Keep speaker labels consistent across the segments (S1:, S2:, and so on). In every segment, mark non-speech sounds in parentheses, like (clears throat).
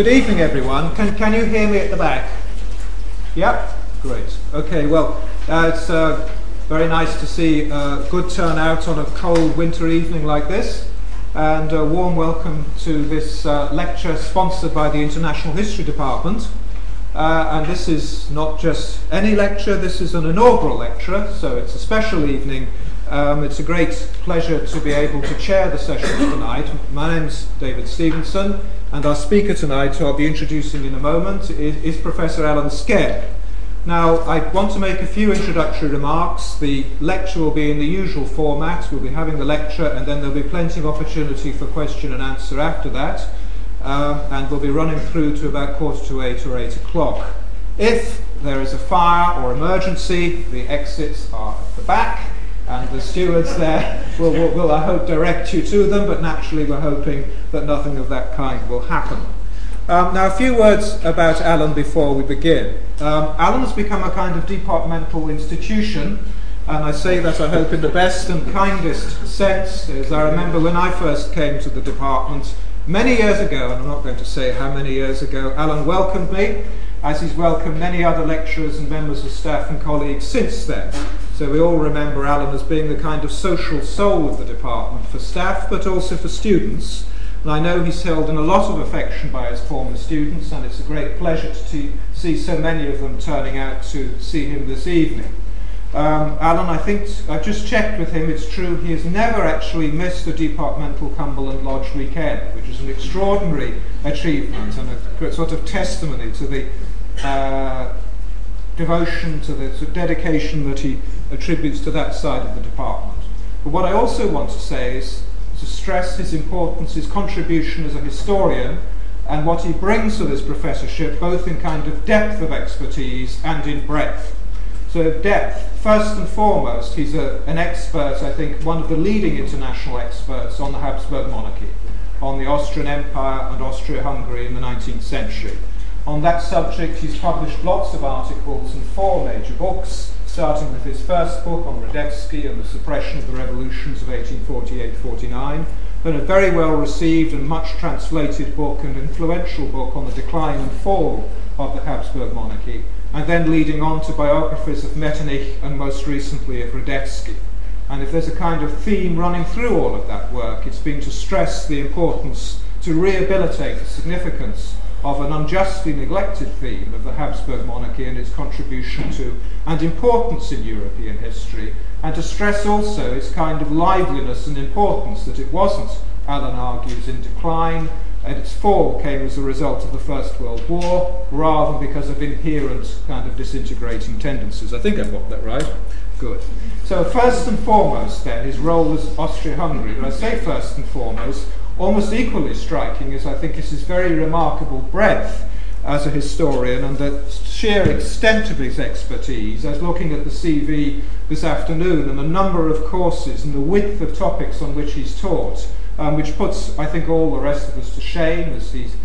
S1: Good evening, everyone. Can, can you hear me at the back? Yep? Great. Okay, well, uh, it's uh, very nice to see a good turnout on a cold winter evening like this. And a warm welcome to this uh, lecture sponsored by the International History Department. Uh, and this is not just any lecture, this is an inaugural lecture, so it's a special evening. Um, it's a great pleasure to be able to chair the session tonight. My name's David Stevenson, and our speaker tonight, who I'll be introducing in a moment, is, is Professor Alan Sked. Now, I want to make a few introductory remarks. The lecture will be in the usual format. We'll be having the lecture, and then there'll be plenty of opportunity for question and answer after that um, and we'll be running through to about quarter to eight or eight o'clock. If there is a fire or emergency, the exits are at the back, and the stewards there will, will, will, I hope, direct you to them, but naturally we're hoping that nothing of that kind will happen. Um, now, a few words about Alan before we begin. Um, has become a kind of departmental institution, and I say that I hope in the best and kindest sense, as I remember when I first came to the department Many years ago, and I'm not going to say how many years ago, Alan welcomed me, as he's welcomed many other lecturers and members of staff and colleagues since then. So we all remember Alan as being the kind of social soul of the department for staff, but also for students. And I know he's held in a lot of affection by his former students, and it's a great pleasure to see so many of them turning out to see him this evening. Um, Alan, I think I've just checked with him. It's true he has never actually missed a departmental Cumberland Lodge weekend, which is an extraordinary achievement and a sort of testimony to the uh, devotion, to the dedication that he attributes to that side of the department. But what I also want to say is to stress his importance, his contribution as a historian, and what he brings to this professorship, both in kind of depth of expertise and in breadth. So, depth, first and foremost, he's a, an expert, I think, one of the leading international experts on the Habsburg monarchy, on the Austrian Empire and Austria Hungary in the 19th century. On that subject, he's published lots of articles and four major books, starting with his first book on Radetzky and the suppression of the revolutions of 1848 49, then a very well received and much translated book and influential book on the decline and fall of the Habsburg monarchy, and then leading on to biographies of Metternich and most recently of Radetzky. And if there's a kind of theme running through all of that work, it's been to stress the importance to rehabilitate the significance of an unjustly neglected theme of the Habsburg monarchy and its contribution to and importance in European history, and to stress also its kind of liveliness and importance that it wasn't, Alan argues, in decline, and its fall came as a result of the First World War rather than because of inherent kind of disintegrating tendencies. I think I've got that right. Good. So, first and foremost, then, his role as Austria Hungary. But I say first and foremost, almost equally striking is I think is his very remarkable breadth as a historian and the sheer extent of his expertise. I was looking at the CV this afternoon and the number of courses and the width of topics on which he's taught um, which puts, I think, all the rest of us to shame, as he's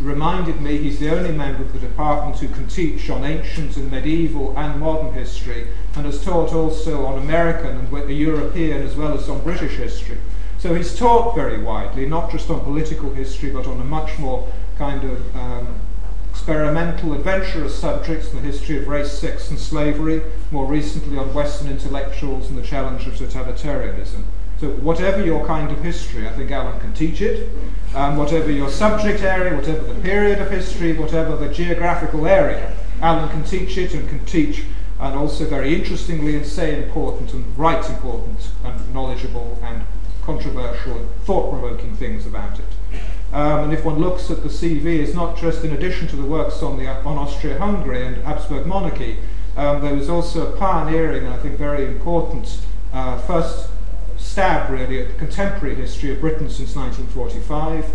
S1: reminded me he's the only member of the department who can teach on ancient and medieval and modern history, and has taught also on American and European as well as on British history. So he's taught very widely, not just on political history, but on a much more kind of um, experimental, adventurous subjects, the history of race, sex, and slavery, more recently on Western intellectuals and the challenge of totalitarianism. So, whatever your kind of history, I think Alan can teach it. Um, whatever your subject area, whatever the period of history, whatever the geographical area, Alan can teach it and can teach, and also very interestingly and say important and right important and knowledgeable and controversial and thought provoking things about it. Um, and if one looks at the CV, it's not just in addition to the works on, the, on Austria Hungary and Habsburg monarchy, um, there was also a pioneering and I think very important uh, first stab really at the contemporary history of Britain since 1945,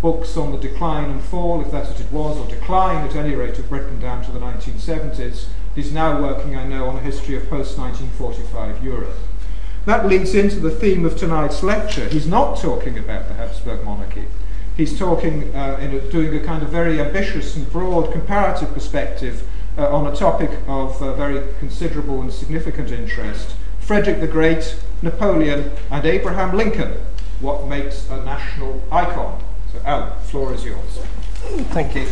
S1: books on the decline and fall, if that's what it was, or decline at any rate of Britain down to the 1970s. He's now working, I know, on a history of post 1945 Europe. That leads into the theme of tonight's lecture. He's not talking about the Habsburg monarchy. He's talking, uh, in a, doing a kind of very ambitious and broad comparative perspective uh, on a topic of uh, very considerable and significant interest Frederick the Great, Napoleon, and Abraham Lincoln, what makes a national icon. So, Alan, the floor is yours.
S2: Thank you.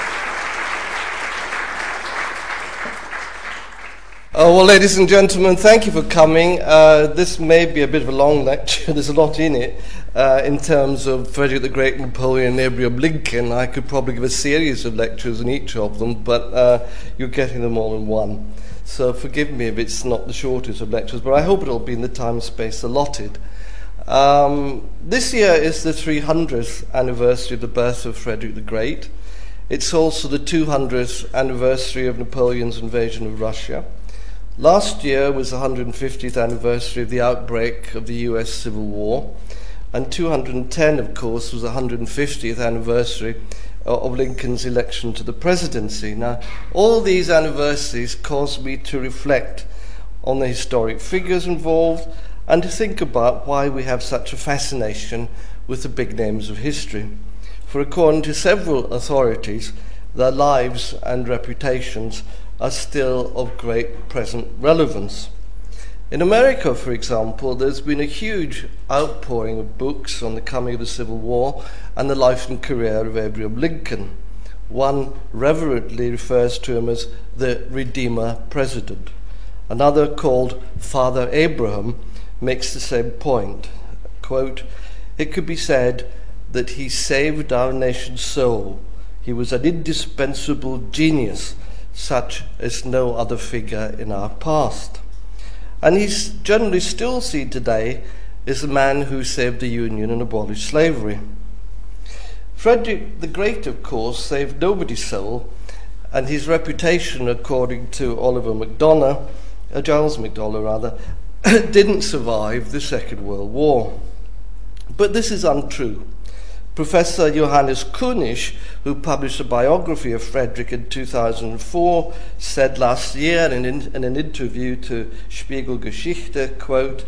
S2: (clears throat) Oh, well, ladies and gentlemen, thank you for coming. Uh, this may be a bit of a long lecture. (laughs) There's a lot in it uh, in terms of Frederick the Great, Napoleon, Abraham Lincoln. I could probably give a series of lectures on each of them, but uh, you're getting them all in one. So forgive me if it's not the shortest of lectures, but I hope it'll be in the time space allotted. Um, this year is the 300th anniversary of the birth of Frederick the Great. It's also the 200th anniversary of Napoleon's invasion of Russia. Last year was the 150th anniversary of the outbreak of the US Civil War, and 210, of course, was the 150th anniversary of Lincoln's election to the presidency. Now, all these anniversaries caused me to reflect on the historic figures involved and to think about why we have such a fascination with the big names of history. For according to several authorities, their lives and reputations are still of great present relevance. In America, for example, there's been a huge outpouring of books on the coming of the Civil War and the life and career of Abraham Lincoln. One reverently refers to him as the Redeemer President. Another, called Father Abraham, makes the same point. Quote, it could be said that he saved our nation's soul. He was an indispensable genius such as no other figure in our past. And he's generally still seen today as the man who saved the Union and abolished slavery. Frederick the Great, of course, saved nobody's soul, and his reputation, according to Oliver McDonough, uh, Giles MacDonogh rather, (coughs) didn't survive the Second World War. But this is untrue. Professor Johannes Kunisch, who published a biography of Frederick in 2004, said last year in, in, an interview to Spiegel Geschichte, quote,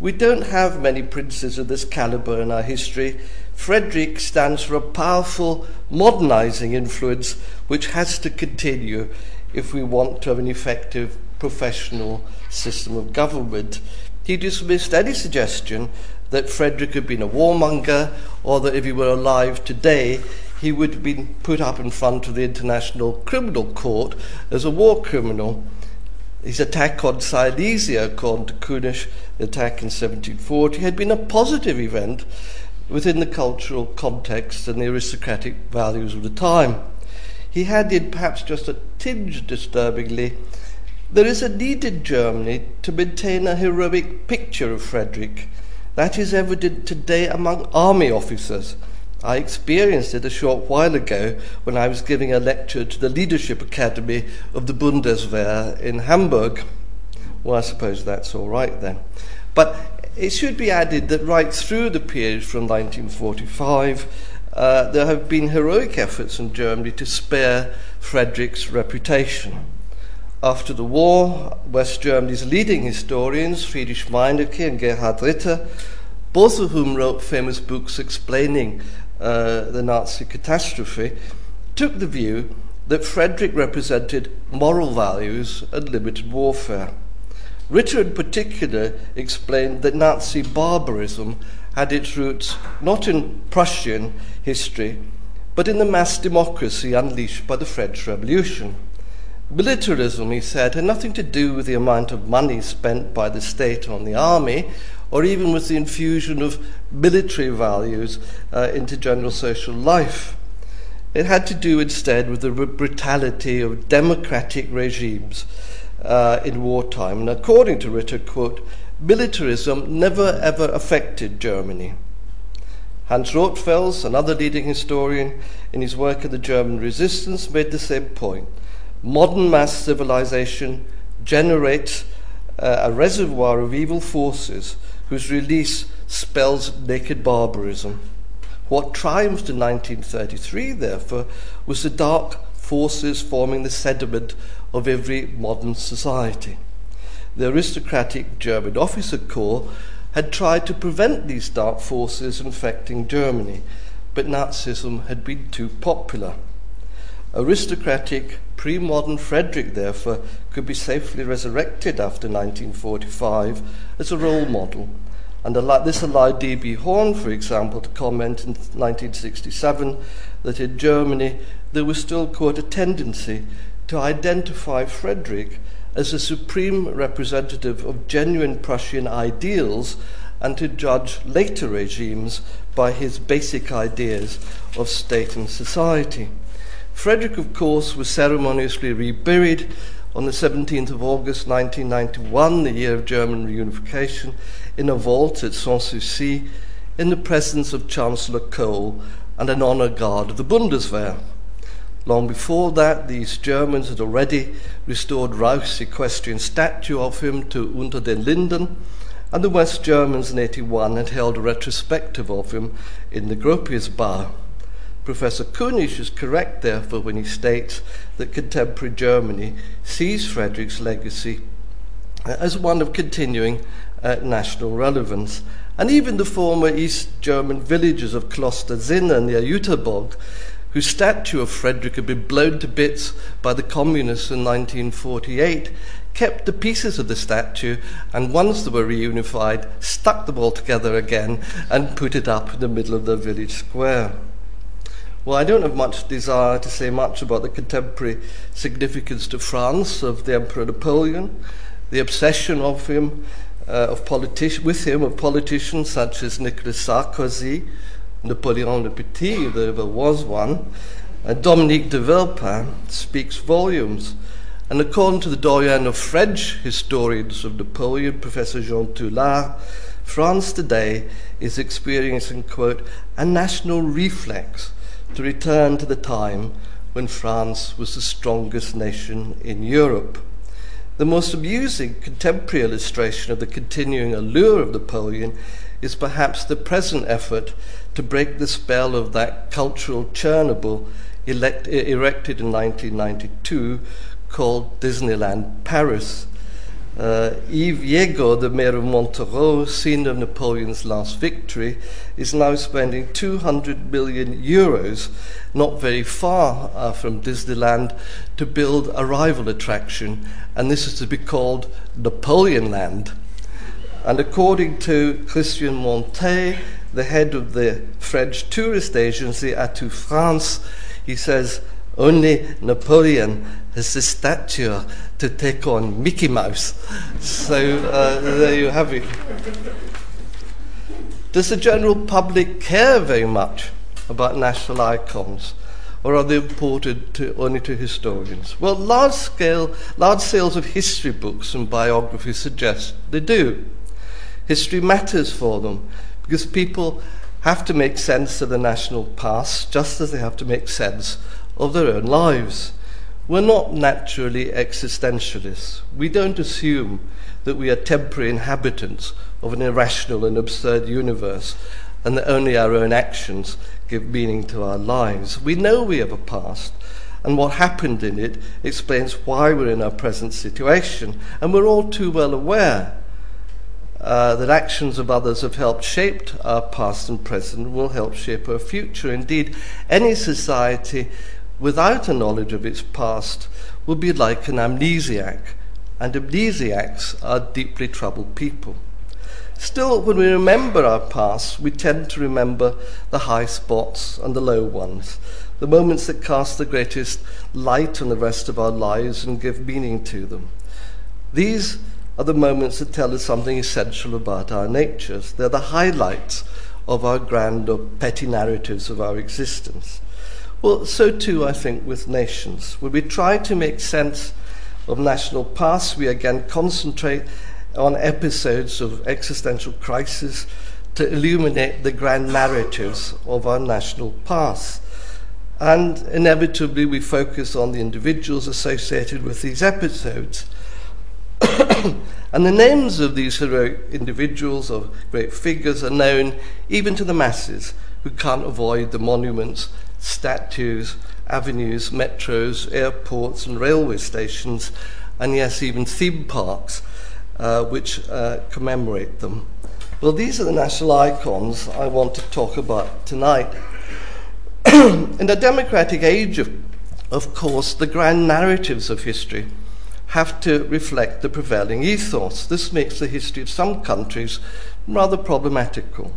S2: We don't have many princes of this caliber in our history. Frederick stands for a powerful modernizing influence which has to continue if we want to have an effective professional system of government. He dismissed any suggestion that Frederick had been a warmonger, or that if he were alive today, he would have been put up in front of the International Criminal Court as a war criminal. His attack on Silesia, according to Kunisch, the attack in 1740, had been a positive event within the cultural context and the aristocratic values of the time. He in perhaps just a tinge disturbingly, there is a need in Germany to maintain a heroic picture of Frederick that is evident today among army officers. I experienced it a short while ago when I was giving a lecture to the Leadership Academy of the Bundeswehr in Hamburg. Well, I suppose that's all right then. But it should be added that right through the period from 1945, uh, there have been heroic efforts in Germany to spare Frederick's reputation. After the war, West Germany's leading historians, Friedrich Meinecke and Gerhard Ritter, both of whom wrote famous books explaining uh, the Nazi catastrophe, took the view that Frederick represented moral values and limited warfare. Ritter, in particular, explained that Nazi barbarism had its roots not in Prussian history, but in the mass democracy unleashed by the French Revolution. Militarism, he said, had nothing to do with the amount of money spent by the state on the army, or even with the infusion of military values uh, into general social life. It had to do instead with the brutality of democratic regimes uh, in wartime. And according to Ritter, quote, militarism never ever affected Germany. Hans Rothfels, another leading historian, in his work on the German resistance, made the same point modern mass civilization generates uh, a reservoir of evil forces whose release spells naked barbarism. What triumphed in 1933, therefore, was the dark forces forming the sediment of every modern society. The aristocratic German officer corps had tried to prevent these dark forces infecting Germany, but Nazism had been too popular. Aristocratic pre modern Frederick, therefore, could be safely resurrected after 1945 as a role model, And this allowed D.B. Horn, for example, to comment in 1967 that in Germany there was still, quote, a tendency to identify Frederick as a supreme representative of genuine Prussian ideals and to judge later regimes by his basic ideas of state and society. Frederick, of course, was ceremoniously reburied on the 17th of August 1991, the year of German reunification, in a vault at Sanssouci in the presence of Chancellor Kohl and an honor guard of the Bundeswehr. Long before that, the East Germans had already restored Rauch's equestrian statue of him to Unter den Linden, and the West Germans in 81 had held a retrospective of him in the Gropiusbau. Professor Kunisch is correct, therefore, when he states that contemporary Germany sees Frederick's legacy as one of continuing uh, national relevance. And even the former East German villages of Kloster Zinna near Jüterbog, whose statue of Frederick had been blown to bits by the communists in 1948, kept the pieces of the statue and once they were reunified, stuck them all together again and put it up in the middle of the village square. Well, I don't have much desire to say much about the contemporary significance to France of the Emperor Napoleon, the obsession of him, uh, of politi- with him, of politicians such as Nicolas Sarkozy, Napoleon le Petit, if there ever was one, and Dominique de Villepin speaks volumes. And according to the doyen of French historians of Napoleon, Professor Jean Tulard, France today is experiencing, quote, a national reflex to return to the time when France was the strongest nation in Europe. The most amusing contemporary illustration of the continuing allure of Napoleon is perhaps the present effort to break the spell of that cultural Chernobyl elect, erected in 1992 called Disneyland Paris. Uh, Yves Jégo, the mayor of Montereau, scene of Napoleon's last victory, is now spending 200 million euros, not very far uh, from Disneyland, to build a rival attraction, and this is to be called Napoleon Land. And according to Christian Mantei, the head of the French tourist agency Atout France, he says, only Napoleon has the stature to take on Mickey Mouse. So uh, there you have it. Does the general public care very much about national icons? Or are they important to, only to historians? Well, large scale, large sales of history books and biographies suggest they do. History matters for them because people have to make sense of the national past just as they have to make sense of their own lives. We're not naturally existentialists. We don't assume that we are temporary inhabitants of an irrational and absurd universe and that only our own actions give meaning to our lives. We know we have a past, and what happened in it explains why we're in our present situation, and we're all too well aware. Uh, that actions of others have helped shape our past and present will help shape our future. Indeed, any society without a knowledge of its past would be like an amnesiac, and amnesiacs are deeply troubled people. Still, when we remember our past, we tend to remember the high spots and the low ones, the moments that cast the greatest light on the rest of our lives and give meaning to them. These are the moments that tell us something essential about our natures. They're the highlights of our grand or petty narratives of our existence. Well, so too, I think, with nations. When we try to make sense of national past, we again concentrate on episodes of existential crisis to illuminate the grand narratives of our national past. And inevitably, we focus on the individuals associated with these episodes. (coughs) and the names of these heroic individuals or great figures are known even to the masses who can't avoid the monuments statues, avenues, metros, airports, and railway stations, and yes, even theme parks uh, which uh, commemorate them. Well, these are the national icons I want to talk about tonight. (clears throat) In the democratic age, of, of course, the grand narratives of history have to reflect the prevailing ethos. This makes the history of some countries rather problematical.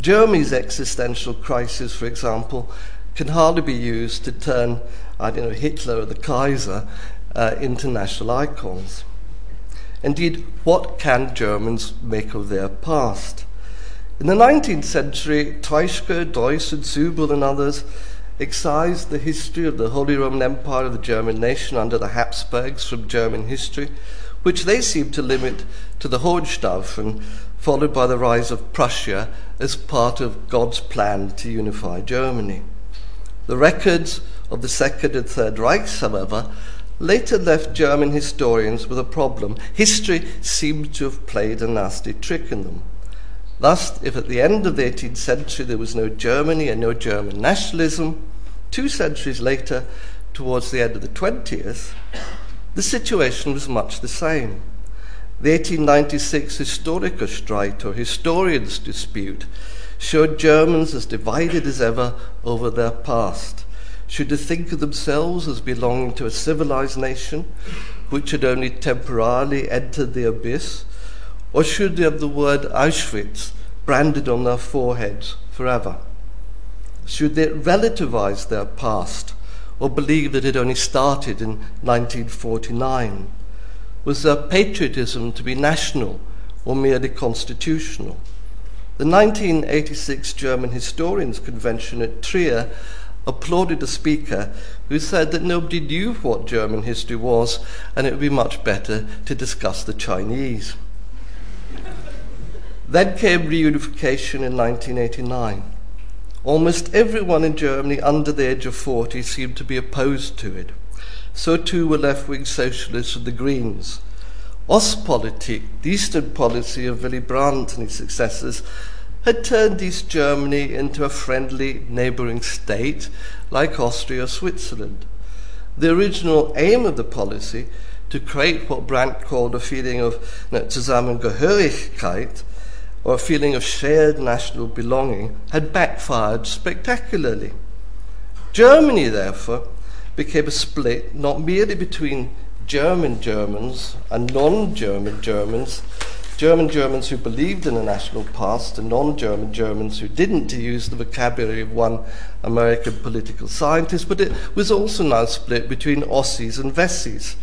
S2: Germany's existential crisis, for example, can hardly be used to turn, I don't know, Hitler or the Kaiser uh, into national icons. Indeed, what can Germans make of their past? In the 19th century, Treitschke, Deuss, and Sybel and others excised the history of the Holy Roman Empire of the German nation under the Habsburgs from German history, which they seemed to limit to the Hohenstaufen, followed by the rise of Prussia as part of God's plan to unify Germany. The records of the Second and Third Reichs, however, later left German historians with a problem. History seemed to have played a nasty trick in them. Thus, if at the end of the 18th century there was no Germany and no German nationalism, two centuries later, towards the end of the 20th, the situation was much the same. The 1896 Historikerstreit, or historians' dispute, showed Germans as divided as ever over their past. Should they think of themselves as belonging to a civilized nation which had only temporarily entered the abyss, or should they have the word Auschwitz branded on their foreheads forever? Should they relativize their past or believe that it only started in 1949? Was their patriotism to be national or merely constitutional? The 1986 German Historians Convention at Trier applauded a speaker who said that nobody knew what German history was and it would be much better to discuss the Chinese. Then came reunification in 1989. Almost everyone in Germany under the age of 40 seemed to be opposed to it. So too were left wing socialists and the Greens. Ostpolitik, the Eastern policy of Willy Brandt and his successors, had turned East Germany into a friendly neighbouring state like Austria or Switzerland. The original aim of the policy, to create what Brandt called a feeling of Zusammengehörigkeit, or a feeling of shared national belonging, had backfired spectacularly. Germany, therefore, became a split not merely between German Germans and non German Germans, German Germans who believed in a national past and non German Germans who didn't, to use the vocabulary of one American political scientist, but it was also now split between Ossis and Wessis.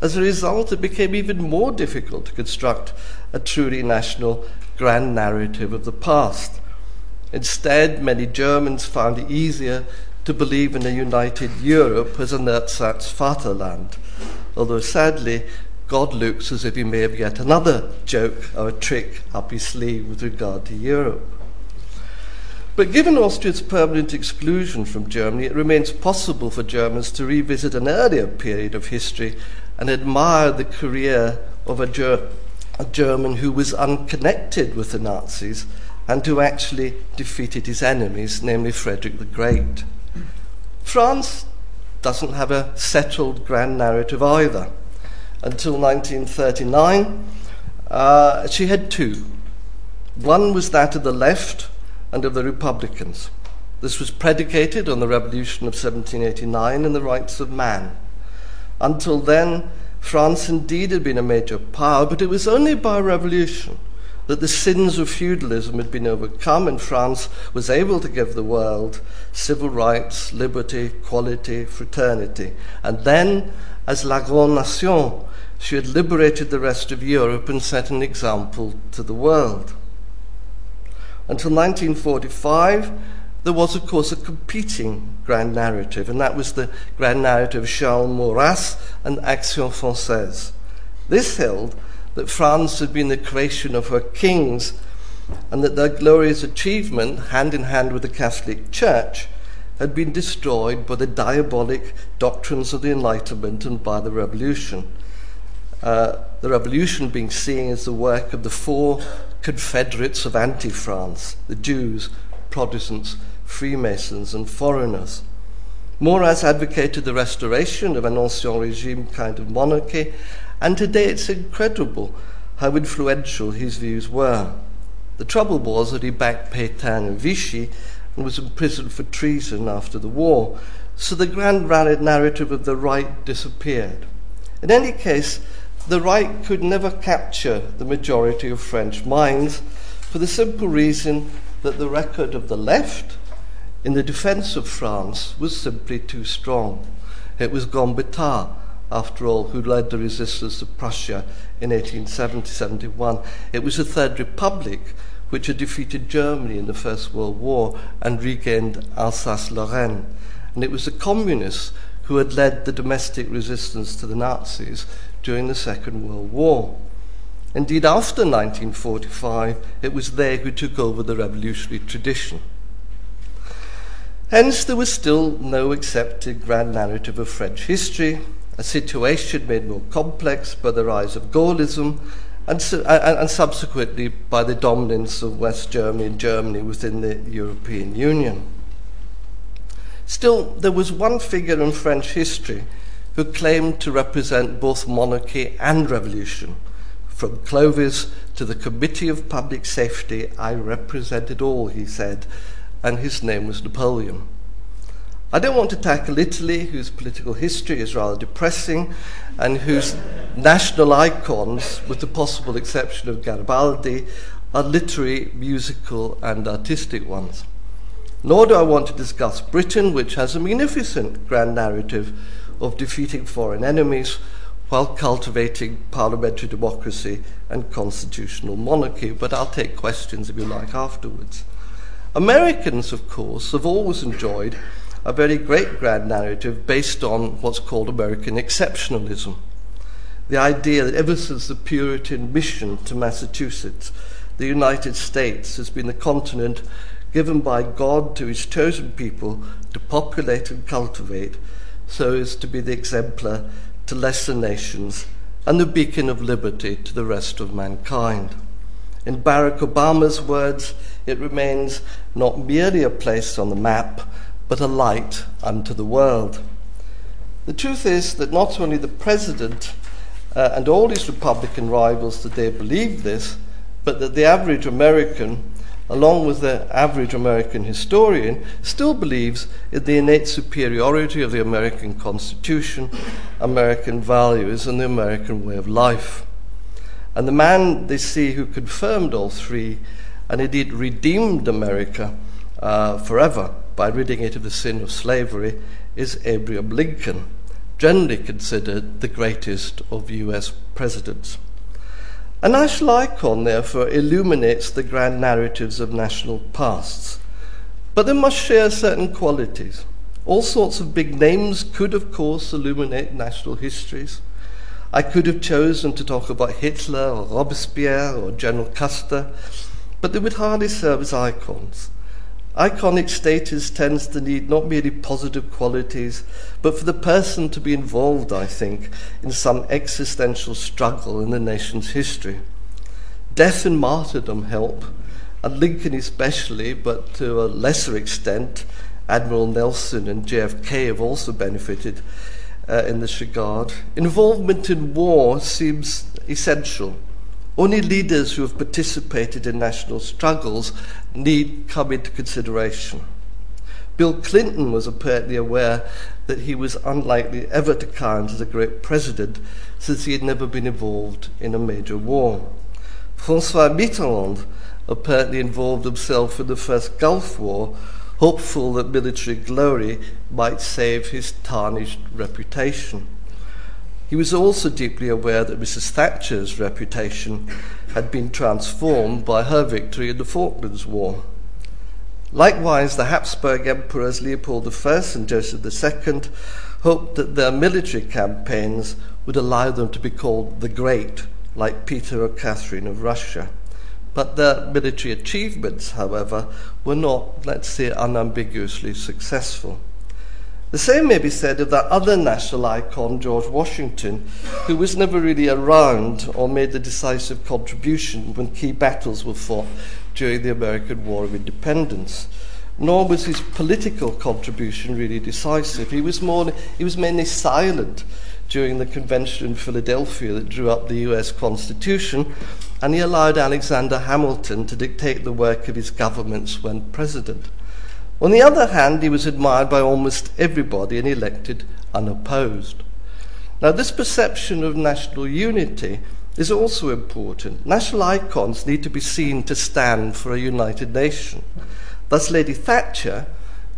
S2: As a result, it became even more difficult to construct a truly national grand narrative of the past. Instead, many Germans found it easier to believe in a united Europe as an Ersatz-Vaterland, although sadly, God looks as if he may have yet another joke or a trick up his sleeve with regard to Europe. But given Austria's permanent exclusion from Germany, it remains possible for Germans to revisit an earlier period of history and admire the career of a, Ger- a German who was unconnected with the Nazis and who actually defeated his enemies, namely Frederick the Great. France doesn't have a settled grand narrative either until 1939, uh, she had two. One was that of the left and of the Republicans. This was predicated on the Revolution of 1789 and the rights of man. Until then, France indeed had been a major power, but it was only by revolution that the sins of feudalism had been overcome and France was able to give the world civil rights, liberty, equality, fraternity. And then, as La Grande Nation, she had liberated the rest of Europe and set an example to the world. Until 1945, there was, of course, a competing grand narrative, and that was the grand narrative of Charles Maurras and Action Française. This held that France had been the creation of her kings and that their glorious achievement, hand in hand with the Catholic Church, had been destroyed by the diabolic doctrines of the Enlightenment and by the Revolution. Uh, the revolution being seen as the work of the four confederates of anti France the Jews, Protestants, Freemasons, and foreigners. Maurras advocated the restoration of an ancien regime kind of monarchy, and today it's incredible how influential his views were. The trouble was that he backed Pétain and Vichy and was imprisoned for treason after the war, so the grand narrative of the right disappeared. In any case, the right could never capture the majority of French minds for the simple reason that the record of the left in the defense of France was simply too strong. It was Gambetta, after all, who led the resistance of Prussia in 1870 71. It was the Third Republic which had defeated Germany in the First World War and regained Alsace Lorraine. And it was the communists who had led the domestic resistance to the Nazis during the Second World War. Indeed, after 1945, it was they who took over the revolutionary tradition. Hence, there was still no accepted grand narrative of French history, a situation made more complex by the rise of Gaullism and, and, and, subsequently by the dominance of West Germany and Germany within the European Union. Still, there was one figure in French history who claimed to represent both monarchy and revolution. From Clovis to the Committee of Public Safety, I represented all, he said, and his name was Napoleon. I don't want to tackle Italy, whose political history is rather depressing and whose national icons, with the possible exception of Garibaldi, are literary, musical, and artistic ones. Nor do I want to discuss Britain, which has a magnificent grand narrative of defeating foreign enemies while cultivating parliamentary democracy and constitutional monarchy, but I'll take questions if you like afterwards. Americans, of course, have always enjoyed a very great grand narrative based on what's called American exceptionalism. The idea that ever since the Puritan mission to Massachusetts, the United States has been the continent given by God to his chosen people to populate and cultivate so as to be the exemplar to lesser nations and the beacon of liberty to the rest of mankind. In Barack Obama's words, it remains not merely a place on the map, but a light unto the world. The truth is that not only the president uh, and all his Republican rivals today believe this, but that the average American, along with the average American historian, still believes in the innate superiority of the American Constitution, American values, and the American way of life. And the man they see who confirmed all three and indeed redeemed America uh, forever by ridding it of the sin of slavery is Abraham Lincoln, generally considered the greatest of US presidents. A national icon, therefore, illuminates the grand narratives of national pasts, but they must share certain qualities. All sorts of big names could, of course, illuminate national histories. I could have chosen to talk about Hitler or Robespierre or General Custer, but they would hardly serve as icons. Iconic status tends to need not merely positive qualities, but for the person to be involved, I think, in some existential struggle in the nation's history. Death and martyrdom help, and Lincoln especially, but to a lesser extent, Admiral Nelson and JFK have also benefited uh, in this regard. Involvement in war seems essential. Only leaders who have participated in national struggles need come into consideration. Bill Clinton was apparently aware that he was unlikely ever to count as a great president since he had never been involved in a major war. Francois Mitterrand apparently involved himself in the first Gulf War hopeful that military glory might save his tarnished reputation. He was also deeply aware that Mrs. Thatcher's reputation had been transformed by her victory in the Falklands War. Likewise, the Habsburg emperors Leopold I and Joseph II hoped that their military campaigns would allow them to be called the Great, like Peter or Catherine of Russia. But their military achievements, however, were not, let's say, unambiguously successful. The same may be said of that other national icon, George Washington, who was never really around or made the decisive contribution when key battles were fought during the American War of Independence. Nor was his political contribution really decisive. He was, more, he was mainly silent during the convention in Philadelphia that drew up the US Constitution, and he allowed Alexander Hamilton to dictate the work of his governments when president. On the other hand, he was admired by almost everybody and elected unopposed. Now, this perception of national unity is also important. National icons need to be seen to stand for a united nation. Thus, Lady Thatcher,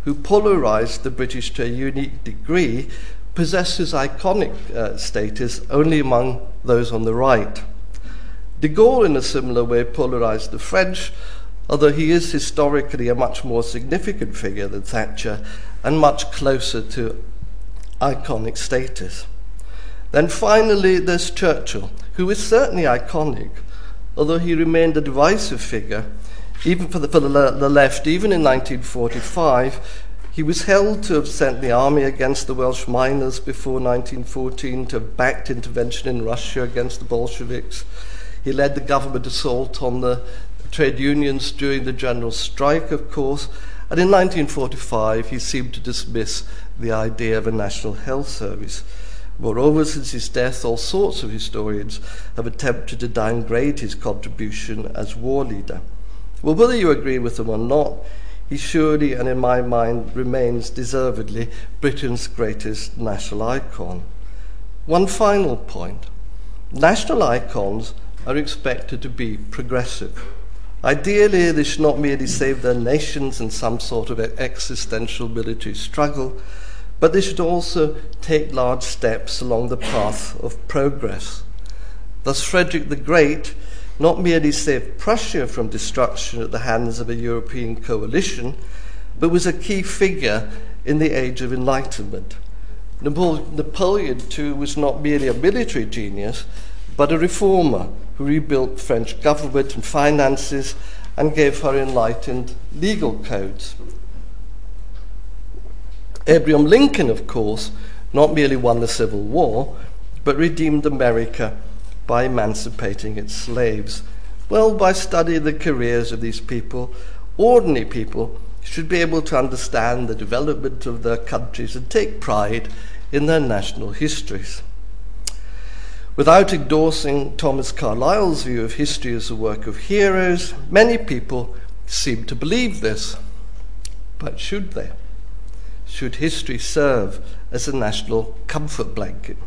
S2: who polarized the British to a unique degree, possesses iconic uh, status only among those on the right. De Gaulle, in a similar way, polarized the French, although he is historically a much more significant figure than Thatcher and much closer to iconic status. Then finally, there's Churchill, who is certainly iconic, although he remained a divisive figure, even for the, for the, the left, even in 1945. He was held to have sent the army against the Welsh miners before 1914, to have backed intervention in Russia against the Bolsheviks. He led the government assault on the trade unions during the general strike, of course, and in 1945 he seemed to dismiss the idea of a national health service. Moreover, since his death, all sorts of historians have attempted to downgrade his contribution as war leader. Well, whether you agree with them or not, he surely, and in my mind, remains deservedly Britain's greatest national icon. One final point national icons are expected to be progressive. Ideally, they should not merely save their nations in some sort of existential military struggle but they should also take large steps along the path of progress. Thus, Frederick the Great not merely saved Prussia from destruction at the hands of a European coalition, but was a key figure in the Age of Enlightenment. Napoleon, too, was not merely a military genius, but a reformer who rebuilt French government and finances and gave her enlightened legal codes. Abraham Lincoln, of course, not merely won the Civil War, but redeemed America by emancipating its slaves. Well, by studying the careers of these people, ordinary people should be able to understand the development of their countries and take pride in their national histories. Without endorsing Thomas Carlyle's view of history as a work of heroes, many people seem to believe this. But should they? should history serve as a national comfort blanket.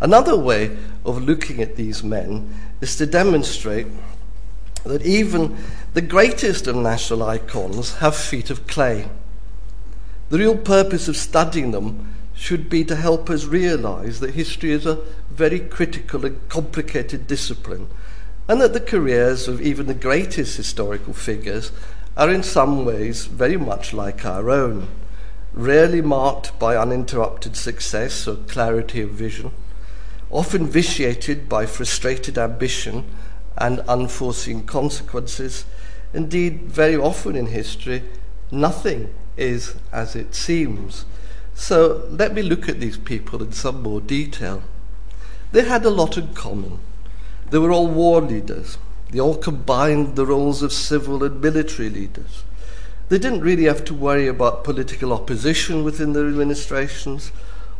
S2: Another way of looking at these men is to demonstrate that even the greatest of national icons have feet of clay. The real purpose of studying them should be to help us realize that history is a very critical and complicated discipline, and that the careers of even the greatest historical figures are in some ways very much like our own rarely marked by uninterrupted success or clarity of vision, often vitiated by frustrated ambition and unforeseen consequences. Indeed, very often in history, nothing is as it seems. So let me look at these people in some more detail. They had a lot in common. They were all war leaders. They all combined the roles of civil and military leaders. They didn't really have to worry about political opposition within their administrations,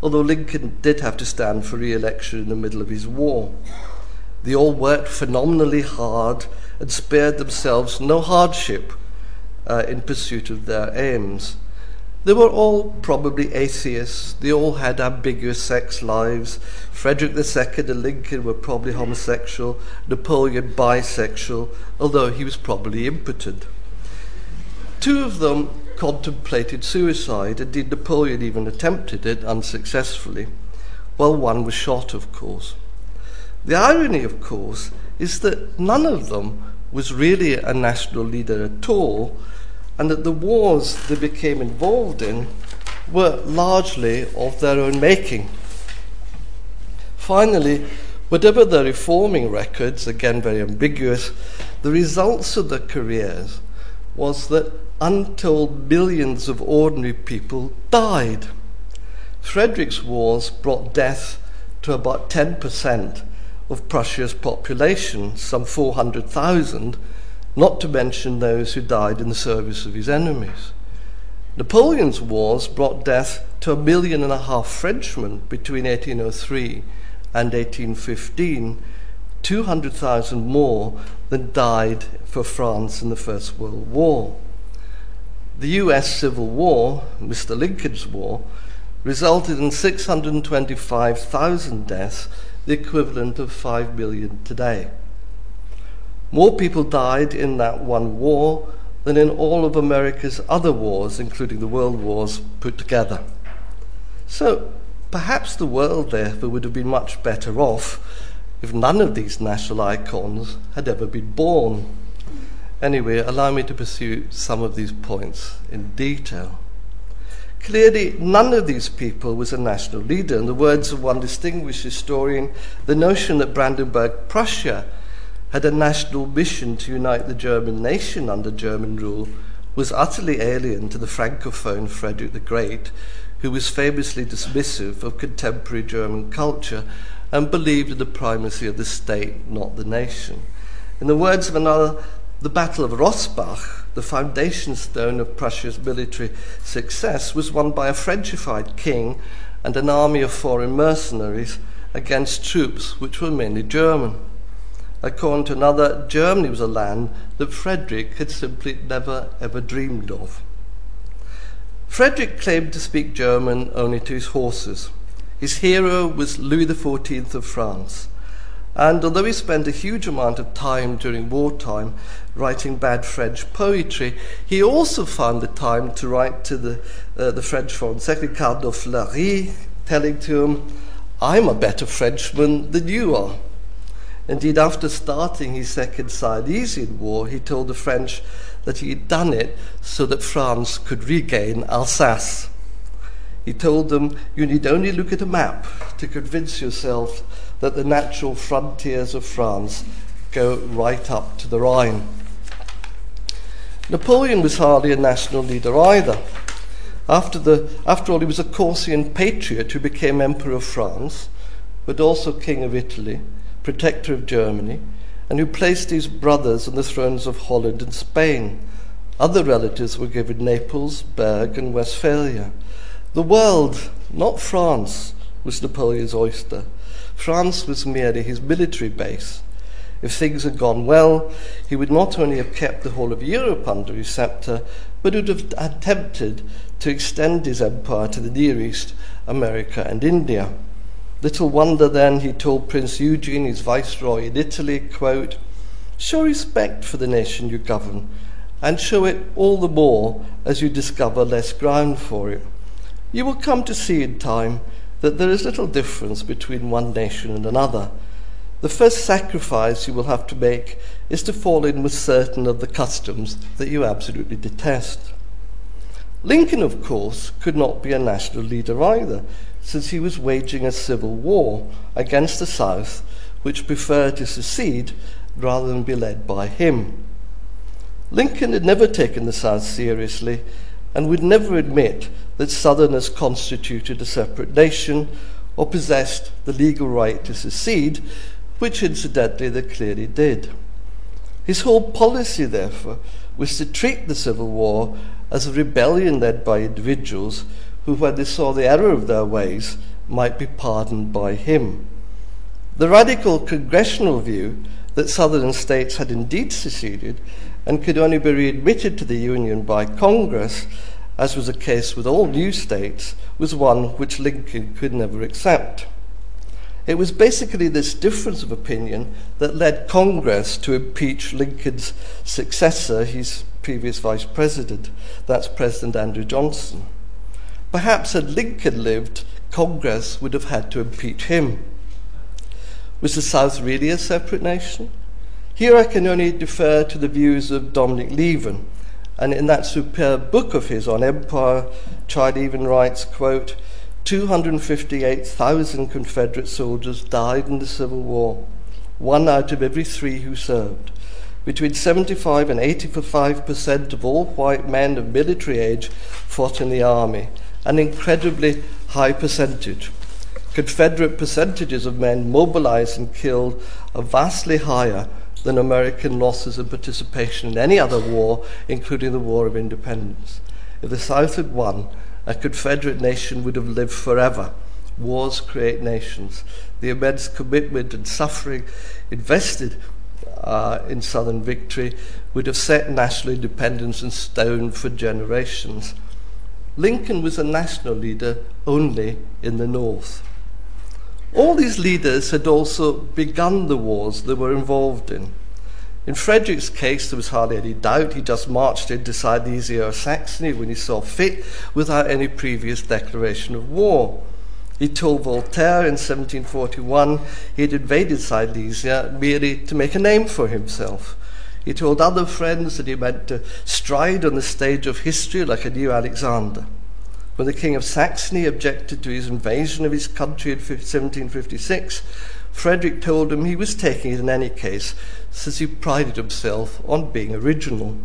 S2: although Lincoln did have to stand for re election in the middle of his war. They all worked phenomenally hard and spared themselves no hardship uh, in pursuit of their aims. They were all probably atheists. They all had ambiguous sex lives. Frederick II and Lincoln were probably homosexual, Napoleon bisexual, although he was probably impotent. Two of them contemplated suicide. Indeed, Napoleon even attempted it unsuccessfully, while one was shot, of course. The irony, of course, is that none of them was really a national leader at all, and that the wars they became involved in were largely of their own making. Finally, whatever the reforming records, again very ambiguous, the results of their careers was that untold millions of ordinary people died. Frederick's wars brought death to about 10% of Prussia's population, some 400,000, not to mention those who died in the service of his enemies. Napoleon's wars brought death to a million and a half Frenchmen between 1803 and 1815, 200,000 more than died for France in the First World War. The US Civil War, Mr. Lincoln's War, resulted in 625,000 deaths, the equivalent of 5 million today. More people died in that one war than in all of America's other wars, including the world wars put together. So perhaps the world, therefore, would have been much better off if none of these national icons had ever been born. Anyway, allow me to pursue some of these points in detail. Clearly, none of these people was a national leader. In the words of one distinguished historian, the notion that Brandenburg Prussia had a national mission to unite the German nation under German rule was utterly alien to the Francophone Frederick the Great, who was famously dismissive of contemporary German culture and believed in the primacy of the state, not the nation. In the words of another, the Battle of Rossbach, the foundation stone of Prussia's military success, was won by a Frenchified king and an army of foreign mercenaries against troops which were mainly German. According to another, Germany was a land that Frederick had simply never ever dreamed of. Frederick claimed to speak German only to his horses. His hero was Louis XIV of France. And although he spent a huge amount of time during wartime writing bad French poetry, he also found the time to write to the, uh, the French Foreign Secretary, Cardinal Fleury, telling to him, I'm a better Frenchman than you are. Indeed, after starting his Second Silesian War, he told the French that he had done it so that France could regain Alsace. He told them, You need only look at a map to convince yourself that the natural frontiers of France go right up to the Rhine. Napoleon was hardly a national leader either. After, the, after all, he was a Corsican patriot who became Emperor of France, but also King of Italy, protector of Germany, and who placed his brothers on the thrones of Holland and Spain. Other relatives were given Naples, Berg, and Westphalia. The world, not France, was Napoleon's oyster. France was merely his military base. If things had gone well, he would not only have kept the whole of Europe under his sceptre, but would have attempted to extend his empire to the Near East, America, and India. Little wonder then he told Prince Eugene, his viceroy in Italy, quote, Show respect for the nation you govern, and show it all the more as you discover less ground for it. You will come to see in time that there is little difference between one nation and another. The first sacrifice you will have to make is to fall in with certain of the customs that you absolutely detest. Lincoln, of course, could not be a national leader either, since he was waging a civil war against the South, which preferred to secede rather than be led by him. Lincoln had never taken the South seriously and would never admit that Southerners constituted a separate nation or possessed the legal right to secede, which incidentally they clearly did. His whole policy, therefore, was to treat the Civil War as a rebellion led by individuals who, when they saw the error of their ways, might be pardoned by him. The radical congressional view that southern states had indeed seceded and could only be readmitted to the Union by Congress, as was the case with all new states, was one which Lincoln could never accept. It was basically this difference of opinion that led Congress to impeach Lincoln's successor, his previous vice president, that's President Andrew Johnson. Perhaps had Lincoln lived, Congress would have had to impeach him. Was the South really a separate nation? Here I can only defer to the views of Dominic Lieven, and in that superb book of his on empire, Child even writes, quote, 258,000 Confederate soldiers died in the Civil War, one out of every three who served. Between 75 and 85 percent of all white men of military age fought in the army, an incredibly high percentage. Confederate percentages of men mobilized and killed are vastly higher than American losses and participation in any other war, including the War of Independence. If the South had won, a Confederate nation would have lived forever. Wars create nations. The immense commitment and suffering invested uh, in Southern victory would have set national independence in stone for generations. Lincoln was a national leader only in the North. All these leaders had also begun the wars they were involved in. In Frederick's case, there was hardly any doubt. He just marched in to Silesia or Saxony when he saw fit without any previous declaration of war. He told Voltaire in 1741 he had invaded Silesia merely to make a name for himself. He told other friends that he meant to uh, stride on the stage of history like a new Alexander. When the King of Saxony objected to his invasion of his country in 1756, Frederick told him he was taking it in any case, since he prided himself on being original.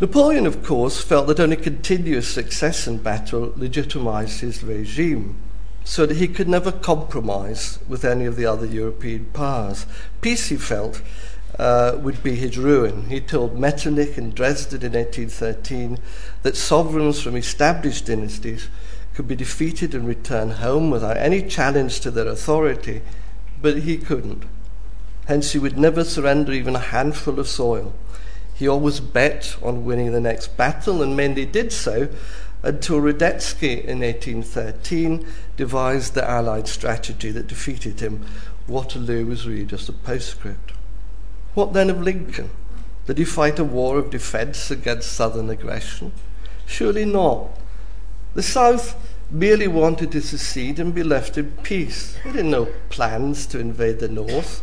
S2: Napoleon, of course, felt that only continuous success in battle legitimized his regime, so that he could never compromise with any of the other European powers. Peace, he felt, uh, would be his ruin. He told Metternich in Dresden in 1813 that sovereigns from established dynasties could be defeated and return home without any challenge to their authority, but he couldn't. Hence, he would never surrender even a handful of soil. He always bet on winning the next battle, and mainly did so until Radetzky in 1813 devised the Allied strategy that defeated him. Waterloo was really just a postscript. What then of Lincoln? Did he fight a war of defense against southern aggression? Surely not. The South merely wanted to secede and be left in peace. They had no plans to invade the North.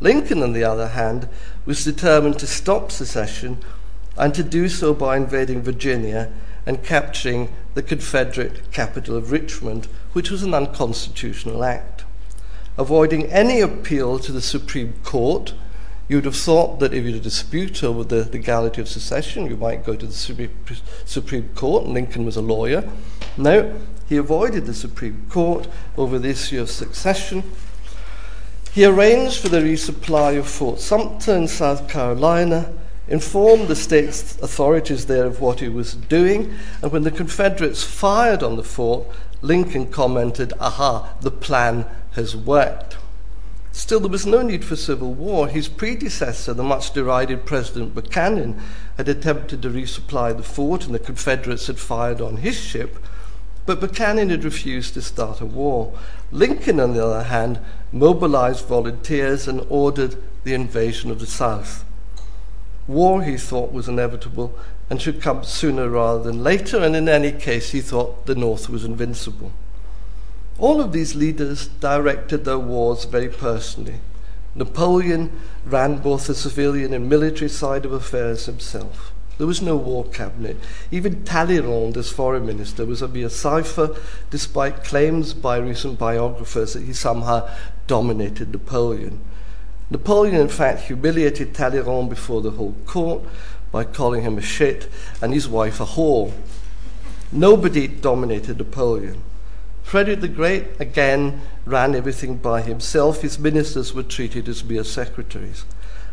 S2: Lincoln, on the other hand, was determined to stop secession and to do so by invading Virginia and capturing the Confederate capital of Richmond, which was an unconstitutional act. Avoiding any appeal to the Supreme Court, you would have thought that if you had a dispute over the legality of secession, you might go to the Supreme Court, Lincoln was a lawyer. No, he avoided the Supreme Court over the issue of succession. He arranged for the resupply of Fort Sumter in South Carolina, informed the state's authorities there of what he was doing, and when the Confederates fired on the fort, Lincoln commented, Aha, the plan has worked. Still, there was no need for civil war. His predecessor, the much derided President Buchanan, had attempted to resupply the fort, and the Confederates had fired on his ship. But Buchanan had refused to start a war. Lincoln, on the other hand, mobilized volunteers and ordered the invasion of the South. War, he thought, was inevitable and should come sooner rather than later, and in any case, he thought the North was invincible. All of these leaders directed their wars very personally. Napoleon ran both the civilian and military side of affairs himself. There was no war cabinet. Even Talleyrand, as foreign minister, was a mere cipher, despite claims by recent biographers that he somehow dominated Napoleon. Napoleon, in fact, humiliated Talleyrand before the whole court by calling him a shit and his wife a whore. Nobody dominated Napoleon. Frederick the Great, again, ran everything by himself. His ministers were treated as mere secretaries.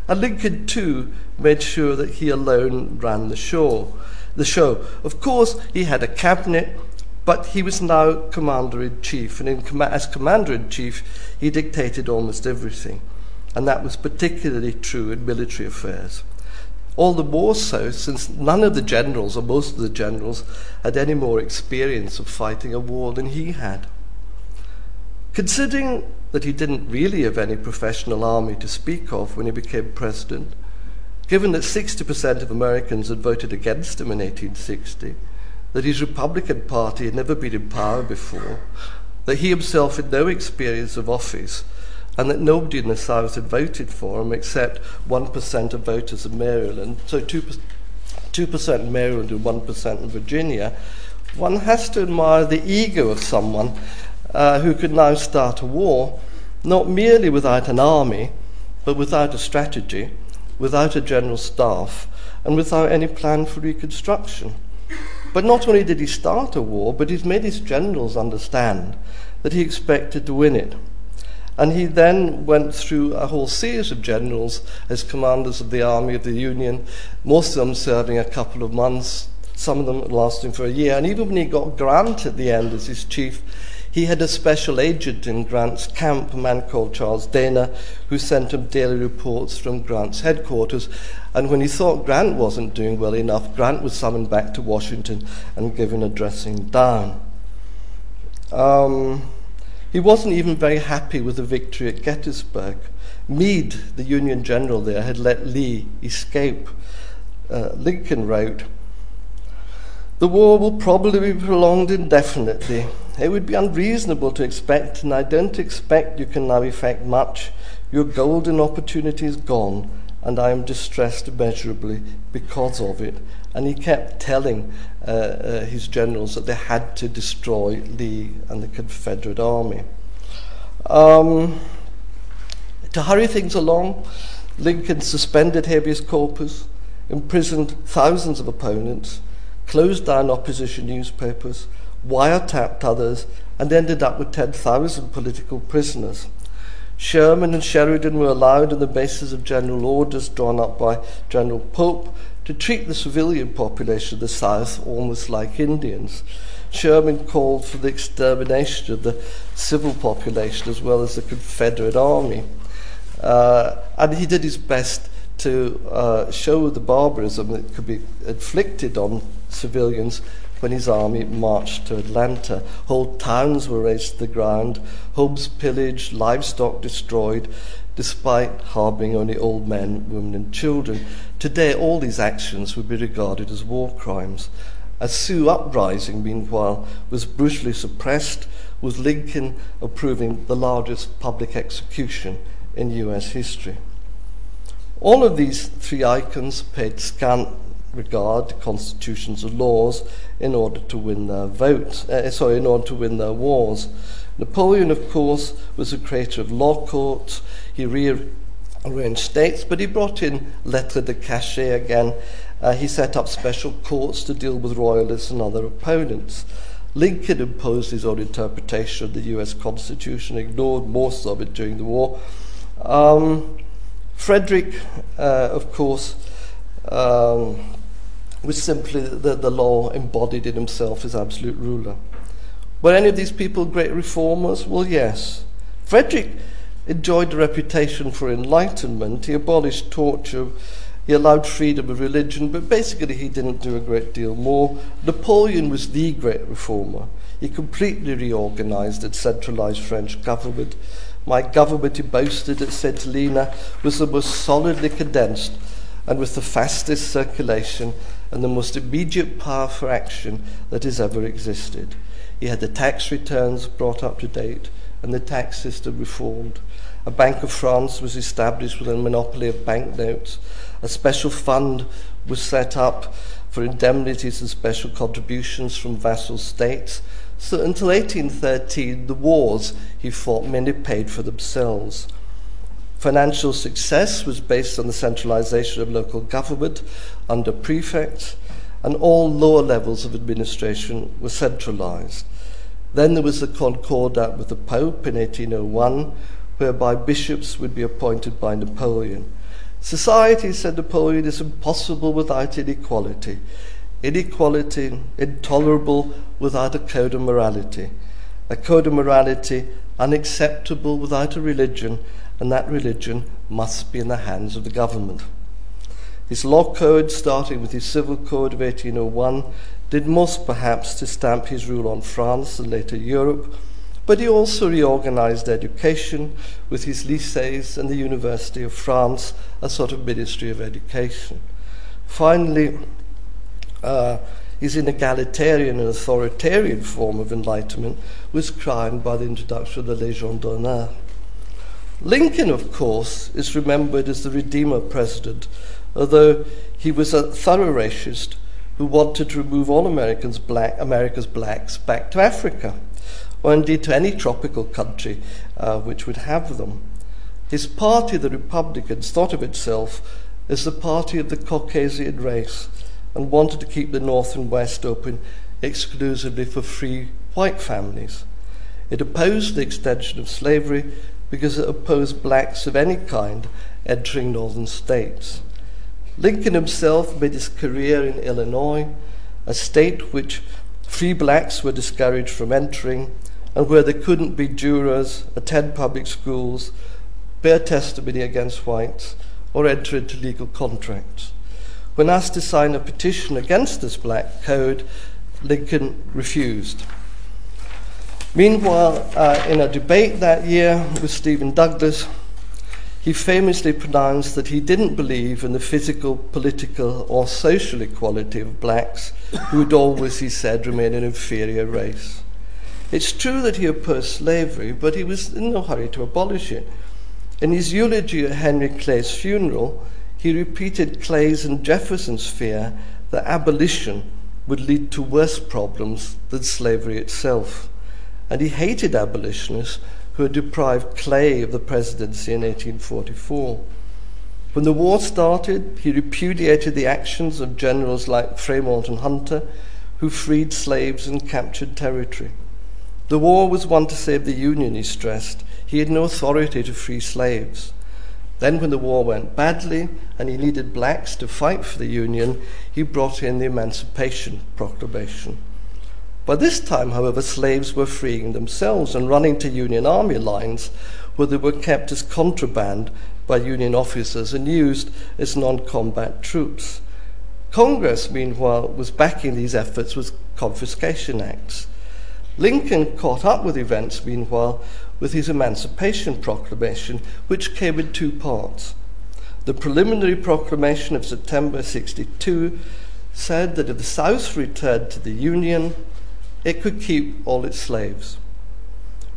S2: And Lincoln, too, made sure that he alone ran the show. The show. Of course, he had a cabinet, but he was now commander in chief, and com- as commander in chief, he dictated almost everything. And that was particularly true in military affairs. All the more so since none of the generals, or most of the generals, had any more experience of fighting a war than he had. Considering that he didn't really have any professional army to speak of when he became president, given that 60% of Americans had voted against him in 1860, that his Republican Party had never been in power before, that he himself had no experience of office, and that nobody in the South had voted for him except 1% of voters in Maryland, so 2%, 2% in Maryland and 1% in Virginia, one has to admire the ego of someone uh, who could now start a war, not merely without an army, but without a strategy, without a general staff, and without any plan for reconstruction. But not only did he start a war, but he's made his generals understand that he expected to win it. And he then went through a whole series of generals as commanders of the Army of the Union, most of them serving a couple of months, some of them lasting for a year. And even when he got Grant at the end as his chief, He had a special agent in Grant's camp, a man called Charles Dana, who sent him daily reports from Grant's headquarters. And when he thought Grant wasn't doing well enough, Grant was summoned back to Washington and given a dressing down. Um, he wasn't even very happy with the victory at Gettysburg. Meade, the Union general there, had let Lee escape. Uh, Lincoln wrote, The war will probably be prolonged indefinitely. It would be unreasonable to expect, and I don't expect you can now effect much. Your golden opportunity is gone, and I am distressed immeasurably because of it. And he kept telling uh, uh, his generals that they had to destroy Lee and the Confederate Army. Um, to hurry things along, Lincoln suspended habeas corpus, imprisoned thousands of opponents, closed down opposition newspapers, wiretapped others, and ended up with 10,000 political prisoners. Sherman and Sheridan were allowed on the basis of general orders drawn up by General Pope to treat the civilian population of the South almost like Indians. Sherman called for the extermination of the civil population as well as the Confederate Army. Uh, and he did his best to uh, show the barbarism that could be inflicted on civilians when his army marched to Atlanta. Whole towns were razed to the ground, homes pillaged, livestock destroyed, despite harboring only old men, women, and children. Today, all these actions would be regarded as war crimes. A Sioux uprising, meanwhile, was brutally suppressed, with Lincoln approving the largest public execution in US history. All of these three icons paid scant regard to constitutions and laws in order to win their votes, uh, sorry, in order to win their wars. Napoleon, of course, was the creator of law courts. He rearranged states, but he brought in lettre de cachet again. Uh, he set up special courts to deal with royalists and other opponents. Lincoln imposed his own interpretation of the US Constitution, ignored most of it during the war. Um, Frederick, uh, of course, um, was simply the, the law embodied in himself as absolute ruler. Were any of these people great reformers? Well, yes. Frederick enjoyed a reputation for enlightenment. He abolished torture. He allowed freedom of religion, but basically he didn't do a great deal more. Napoleon was the great reformer. He completely reorganized and centralized French government. My government, he boasted at St. Helena, was the most solidly condensed and with the fastest circulation and the most immediate power for action that has ever existed. He had the tax returns brought up to date and the tax system reformed. A Bank of France was established with a monopoly of banknotes. A special fund was set up for indemnities and special contributions from vassal states. So until 1813, the wars he fought mainly paid for themselves. Financial success was based on the centralization of local government under prefects, and all lower levels of administration were centralized. Then there was the Concordat with the Pope in 1801, whereby bishops would be appointed by Napoleon. Society, said Napoleon, is impossible without inequality. Inequality intolerable without a code of morality. A code of morality unacceptable without a religion and that religion must be in the hands of the government. His law code, starting with his civil code of 1801, did most perhaps to stamp his rule on France and later Europe, but he also reorganized education with his lycées and the University of France, a sort of ministry of education. Finally, uh, his inegalitarian and authoritarian form of enlightenment was crowned by the introduction of the Légion d'honneur. Lincoln, of course, is remembered as the Redeemer president, although he was a thorough racist who wanted to remove all Americans black, America's blacks back to Africa, or indeed to any tropical country uh, which would have them. His party, the Republicans, thought of itself as the party of the Caucasian race and wanted to keep the North and West open exclusively for free white families. It opposed the extension of slavery because it opposed blacks of any kind entering northern states. Lincoln himself made his career in Illinois, a state which free blacks were discouraged from entering, and where they couldn't be jurors, attend public schools, bear testimony against whites, or enter into legal contracts. When asked to sign a petition against this black code, Lincoln refused. Meanwhile, uh, in a debate that year with Stephen Douglas, he famously pronounced that he didn't believe in the physical, political, or social equality of blacks, who would always, he said, remain an inferior race. It's true that he opposed slavery, but he was in no hurry to abolish it. In his eulogy at Henry Clay's funeral, he repeated Clay's and Jefferson's fear that abolition would lead to worse problems than slavery itself. And he hated abolitionists who had deprived Clay of the presidency in 1844. When the war started, he repudiated the actions of generals like Fremont and Hunter, who freed slaves and captured territory. The war was one to save the Union, he stressed. He had no authority to free slaves. Then, when the war went badly and he needed blacks to fight for the Union, he brought in the Emancipation Proclamation. By this time, however, slaves were freeing themselves and running to Union Army lines where they were kept as contraband by Union officers and used as non combat troops. Congress, meanwhile, was backing these efforts with confiscation acts. Lincoln caught up with events, meanwhile, with his Emancipation Proclamation, which came in two parts. The preliminary proclamation of September 62 said that if the South returned to the Union, it could keep all its slaves.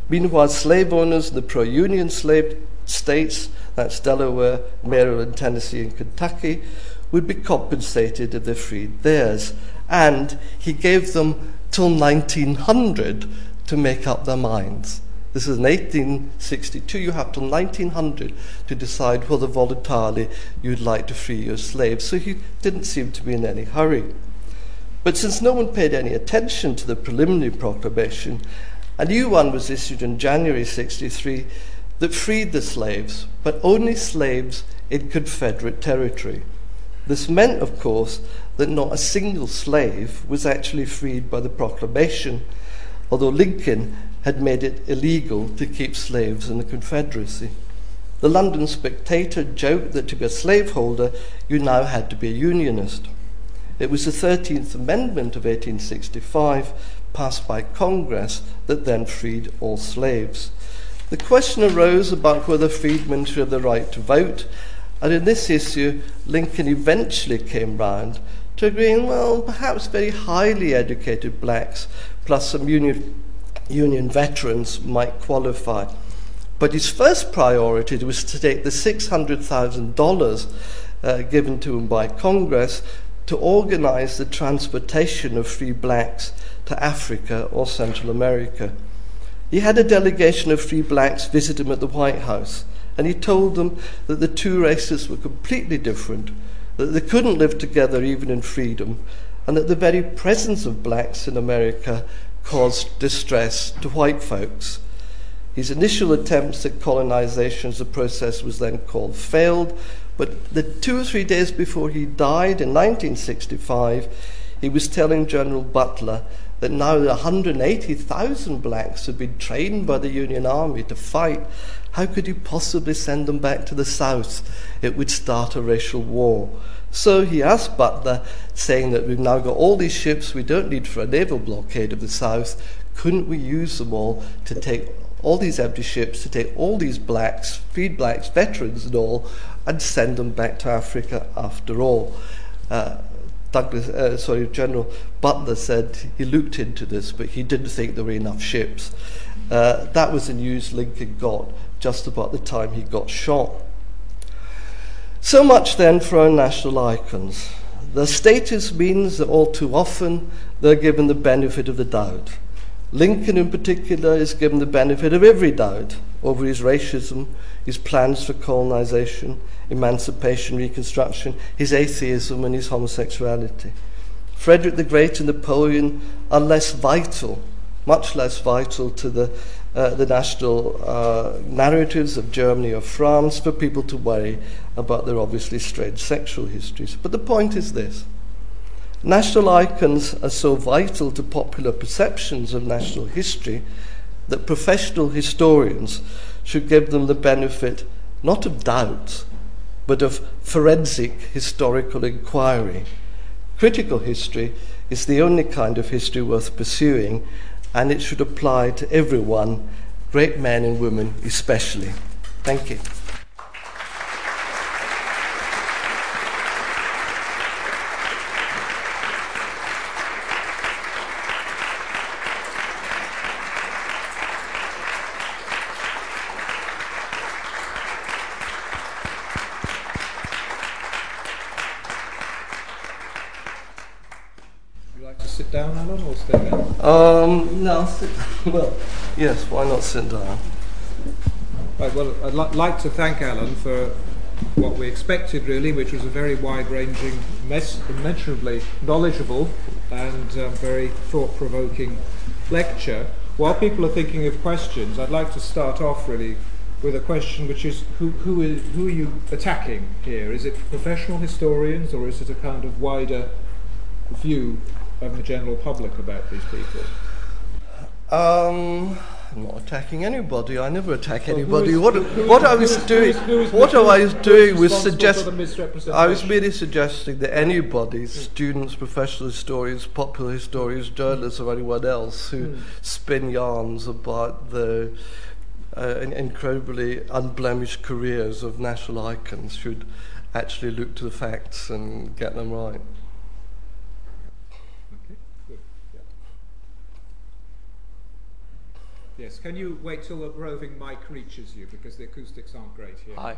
S2: Meanwhile, slave owners in the pro Union slave states, that's Delaware, Maryland, Tennessee, and Kentucky, would be compensated if they freed theirs. And he gave them till 1900 to make up their minds. This is in 1862. You have till 1900 to decide whether voluntarily you'd like to free your slaves. So he didn't seem to be in any hurry. But since no one paid any attention to the preliminary proclamation, a new one was issued in January 63 that freed the slaves, but only slaves in Confederate territory. This meant, of course, that not a single slave was actually freed by the proclamation, although Lincoln had made it illegal to keep slaves in the Confederacy. The London Spectator joked that to be a slaveholder, you now had to be a Unionist. It was the 13th Amendment of 1865, passed by Congress, that then freed all slaves. The question arose about whether freedmen should have the right to vote, and in this issue, Lincoln eventually came round to agreeing, well, perhaps very highly educated blacks plus some union, union veterans might qualify. But his first priority was to take the $600,000 uh, given to him by Congress to organize the transportation of free blacks to Africa or Central America. He had a delegation of free blacks visit him at the White House, and he told them that the two races were completely different, that they couldn't live together even in freedom, and that the very presence of blacks in America caused distress to white folks. His initial attempts at colonization as a process was then called failed, but the two or three days before he died in 1965, he was telling General Butler that now 180,000 blacks had been trained by the Union Army to fight. How could you possibly send them back to the South? It would start a racial war. So he asked Butler, saying that we've now got all these ships we don't need for a naval blockade of the South. Couldn't we use them all to take all these empty ships, to take all these blacks, feed blacks, veterans and all, and send them back to Africa after all. Uh, Douglas, uh, sorry, General Butler said he looked into this, but he didn't think there were enough ships. Uh, that was the news Lincoln got just about the time he got shot. So much then for our national icons. Their status means that all too often they're given the benefit of the doubt. Lincoln, in particular, is given the benefit of every doubt over his racism, his plans for colonization, emancipation, reconstruction, his atheism, and his homosexuality. Frederick the Great and Napoleon are less vital, much less vital to the, uh, the national uh, narratives of Germany or France for people to worry about their obviously strange sexual histories. But the point is this national icons are so vital to popular perceptions of national history that professional historians should give them the benefit not of doubt, but of forensic historical inquiry. Critical history is the only kind of history worth pursuing, and it should apply to everyone, great men and women especially. Thank you. Um, no, (laughs) well, yes, why not sit down?
S1: Right, well, I'd li- like to thank Alan for what we expected, really, which was a very wide ranging, mes- immeasurably knowledgeable, and um, very thought provoking lecture. While people are thinking of questions, I'd like to start off really with a question which is who, who, is, who are you attacking here? Is it professional historians or is it a kind of wider view of the general public about these people?
S2: Um, I'm not attacking anybody. I never attack well, anybody. Is, what, who, what I was doing, what I was doing was suggest. I was merely suggesting that anybody, mm. students, professional historians, popular historians, journalists, or anyone else who mm. spin yarns about the uh, incredibly unblemished careers of national icons, should actually look to the facts and get them right.
S1: Yes, can you wait till the roving mic reaches you because the acoustics aren't great here?
S3: Hi.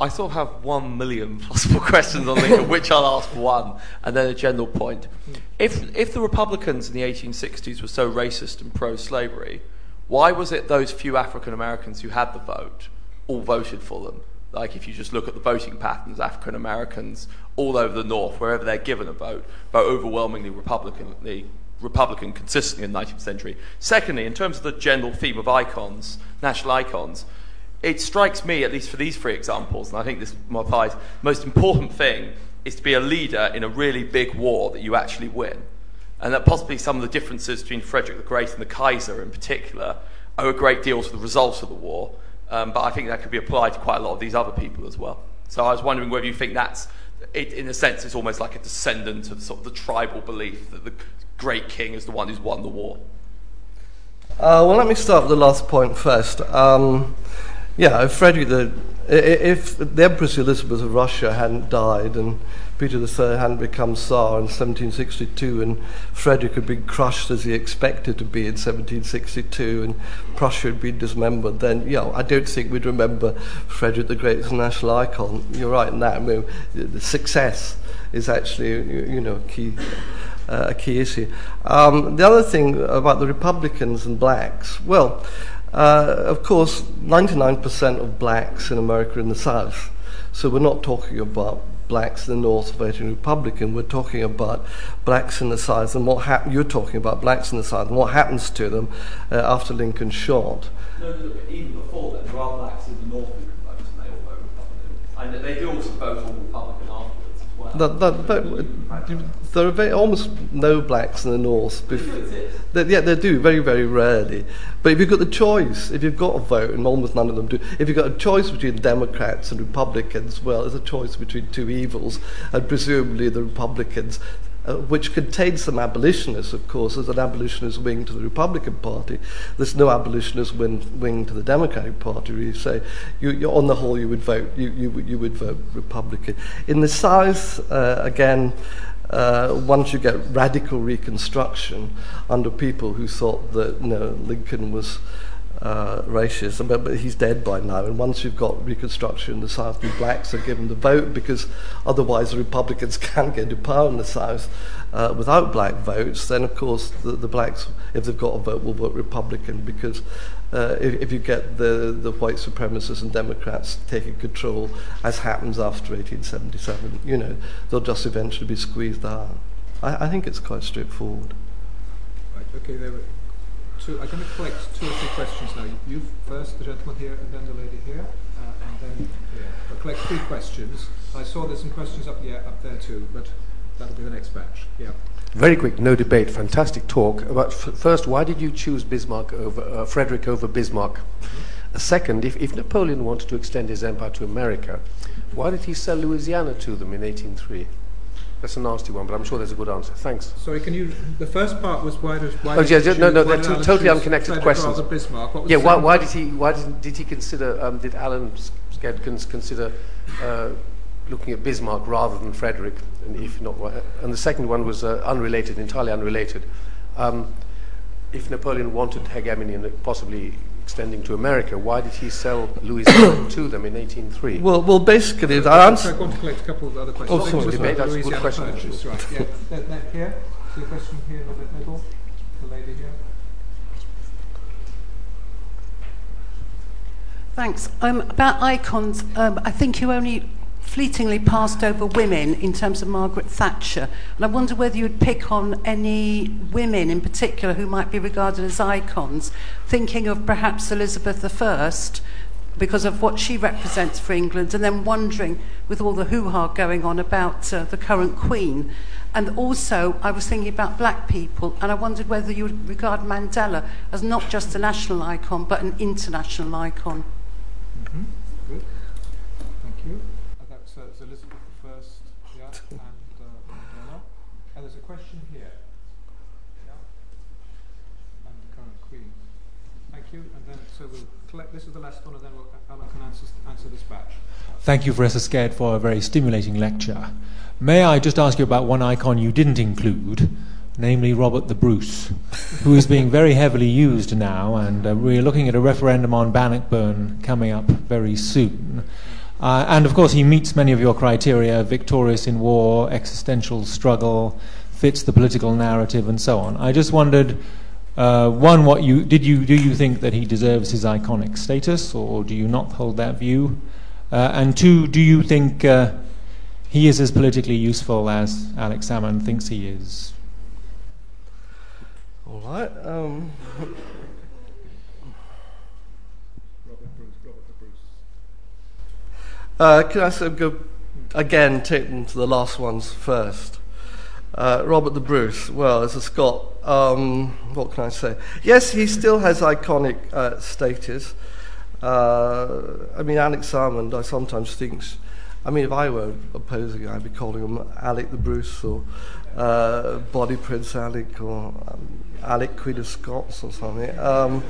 S3: I sort of have one million (laughs) possible questions on Lincoln, which I'll ask one, and then a general point. Hmm. If, if the Republicans in the 1860s were so racist and pro slavery, why was it those few African Americans who had the vote all voted for them? Like, if you just look at the voting patterns, African Americans all over the North, wherever they're given a vote, vote overwhelmingly Republicanly Republican consistently in the 19th century. Secondly, in terms of the general theme of icons, national icons, it strikes me, at least for these three examples, and I think this applies, most important thing is to be a leader in a really big war that you actually win. And that possibly some of the differences between Frederick the Great and the Kaiser in particular owe a great deal to the results of the war. Um, but I think that could be applied to quite a lot of these other people as well. So I was wondering whether you think that's, it, in a sense, it's almost like a descendant of sort of the tribal belief that the great king is the one who's won the war?
S2: Uh, well, let me start with the last point first. Um, yeah, if Frederick the if the Empress Elizabeth of Russia hadn't died and Peter III hadn't become Tsar in 1762 and Frederick had been crushed as he expected to be in 1762 and Prussia had been dismembered, then, yeah, I don't think we'd remember Frederick the Great as a national icon. You're right in that. I mean, the success is actually, you know, key uh, a key issue. Um, the other thing about the Republicans and blacks, well, uh, of course, 99% of blacks in America are in the South. So we're not talking about blacks in the North voting Republican. We're talking about blacks in the South and what hap- you're talking about blacks in the South and what happens to them uh, after Lincoln's shot.
S3: No, no, even before then, there are blacks in the North who can vote and they all vote Republican. And they do also vote all Republican afterwards as well. That, that,
S2: that, there are very, almost no blacks in the north. They, yeah, they do, very, very rarely. But if you've got the choice, if you've got a vote, and almost none of them do, if you've got a choice between Democrats and Republicans, well, it's a choice between two evils, and presumably the Republicans uh, which contains some abolitionists, of course. There's an abolitionist wing to the Republican Party. There's no abolitionist wing, wing to the Democratic Party. Where You say, you, on the whole, you would vote, you, you, you would vote Republican. In the South, uh, again, uh, once you get radical reconstruction under people who thought that you know, Lincoln was uh, racist, but, but he's dead by now. And once you've got reconstruction in the South, the blacks are given the vote because otherwise the Republicans (laughs) can't get to power in the South uh, without black votes. Then, of course, the, the blacks, if they've got a vote, will vote Republican because uh, if, if you get the, the white supremacists and Democrats taking control, as happens after 1877, you know, they'll just eventually be squeezed out. I, I think it's quite straightforward.
S1: Right, okay, there were two, I'm going to collect two or three questions now. You first, the gentleman here, and then the lady here, uh, and then here. I'll collect three questions. I saw there's some questions up, yeah, up there too, but that'll be the next batch. Yeah.
S4: Very quick, no debate, fantastic talk. About f- first, why did you choose Bismarck over uh, Frederick over Bismarck? Mm-hmm. Second, if, if Napoleon wanted to extend his empire to America, why did he sell Louisiana to them in 1803? That's a nasty one, but I'm sure there's a good answer. Thanks.
S1: Sorry, can you? The first part was why does why?
S4: Oh, yeah, yeah, no, no, they're two totally unconnected questions. Yeah, why, why, did he? Why did, did he consider? Um, did Alan Gedkins consider uh, looking at Bismarck rather than Frederick? And if not, and the second one was uh, unrelated, entirely unrelated. Um, if Napoleon wanted hegemony and possibly extending to America, why did he sell Louisiana (coughs) to them in 1803?
S2: Well, well, basically,
S1: I answer. I want to collect a couple of other questions.
S4: Oh, sorry, debate. That's a good question.
S1: Purchase, right. Yeah. (laughs) that, that here. See a question here in the middle. The lady here.
S5: Thanks. Um, about icons, um, I think you only fleetingly passed over women in terms of Margaret Thatcher. And I wonder whether you'd pick on any women in particular who might be regarded as icons, thinking of perhaps Elizabeth I because of what she represents for England, and then wondering, with all the hoo ha going on about uh, the current Queen. And also, I was thinking about black people, and I wondered whether you would regard Mandela as not just a national icon, but an international icon.
S1: collect, this is the last one, and then we'll, Alan can answer, answer this batch.
S6: Thank you, Professor Sked, for a very stimulating lecture. May I just ask you about one icon you didn't include, namely Robert the Bruce, who is being very heavily used now, and uh, we're looking at a referendum on Bannockburn coming up very soon. Uh, and of course, he meets many of your criteria victorious in war, existential struggle, fits the political narrative, and so on. I just wondered uh, one, what you did you do you think that he deserves his iconic status, or do you not hold that view? Uh, and two, do you think uh, he is as politically useful as Alex Salmond thinks he is?
S2: All right. Um. Uh, can I of go again, take them to the last ones first? Uh, Robert the Bruce, well, as a Scot, um, what can I say? Yes, he still has iconic uh, status. Uh, I mean, Alex Salmond, I sometimes think, I mean, if I were opposing, I'd be calling him Alec the Bruce or uh, Bonnie Prince Alec or um, Alec Queen of Scots or something. Um,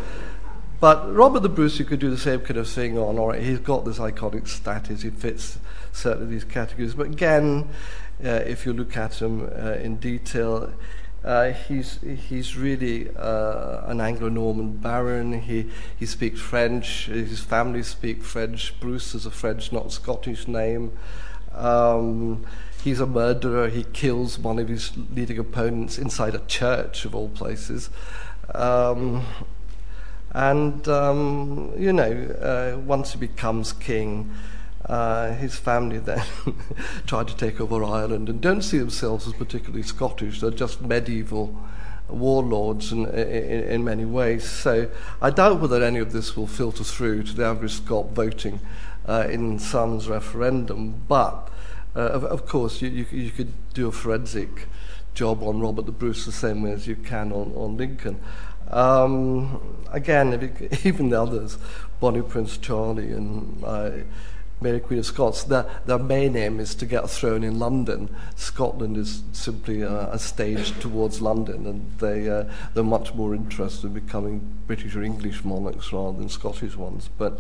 S2: but Robert the Bruce, you could do the same kind of thing on, or he's got this iconic status, he fits certainly these categories. But again, uh, if you look at him uh, in detail, uh, he's he's really uh, an Anglo-Norman baron. He he speaks French. His family speak French. Bruce is a French, not Scottish name. Um, he's a murderer. He kills one of his leading opponents inside a church, of all places. Um, and um, you know, uh, once he becomes king. Uh, his family then (laughs) tried to take over Ireland and don't see themselves as particularly Scottish. They're just medieval warlords in, in, in, many ways. So I doubt whether any of this will filter through to the average Scot voting uh, in Salmond's referendum. But uh, of, of, course, you, you, you, could do a forensic job on Robert the Bruce the same way as you can on, on Lincoln. Um, again, (laughs) even the others, Bonnie Prince Charlie and uh, Mary Queen of Scots, their, their main aim is to get a throne in London. Scotland is simply a, a stage towards London, and they, uh, they're much more interested in becoming British or English monarchs rather than Scottish ones. But,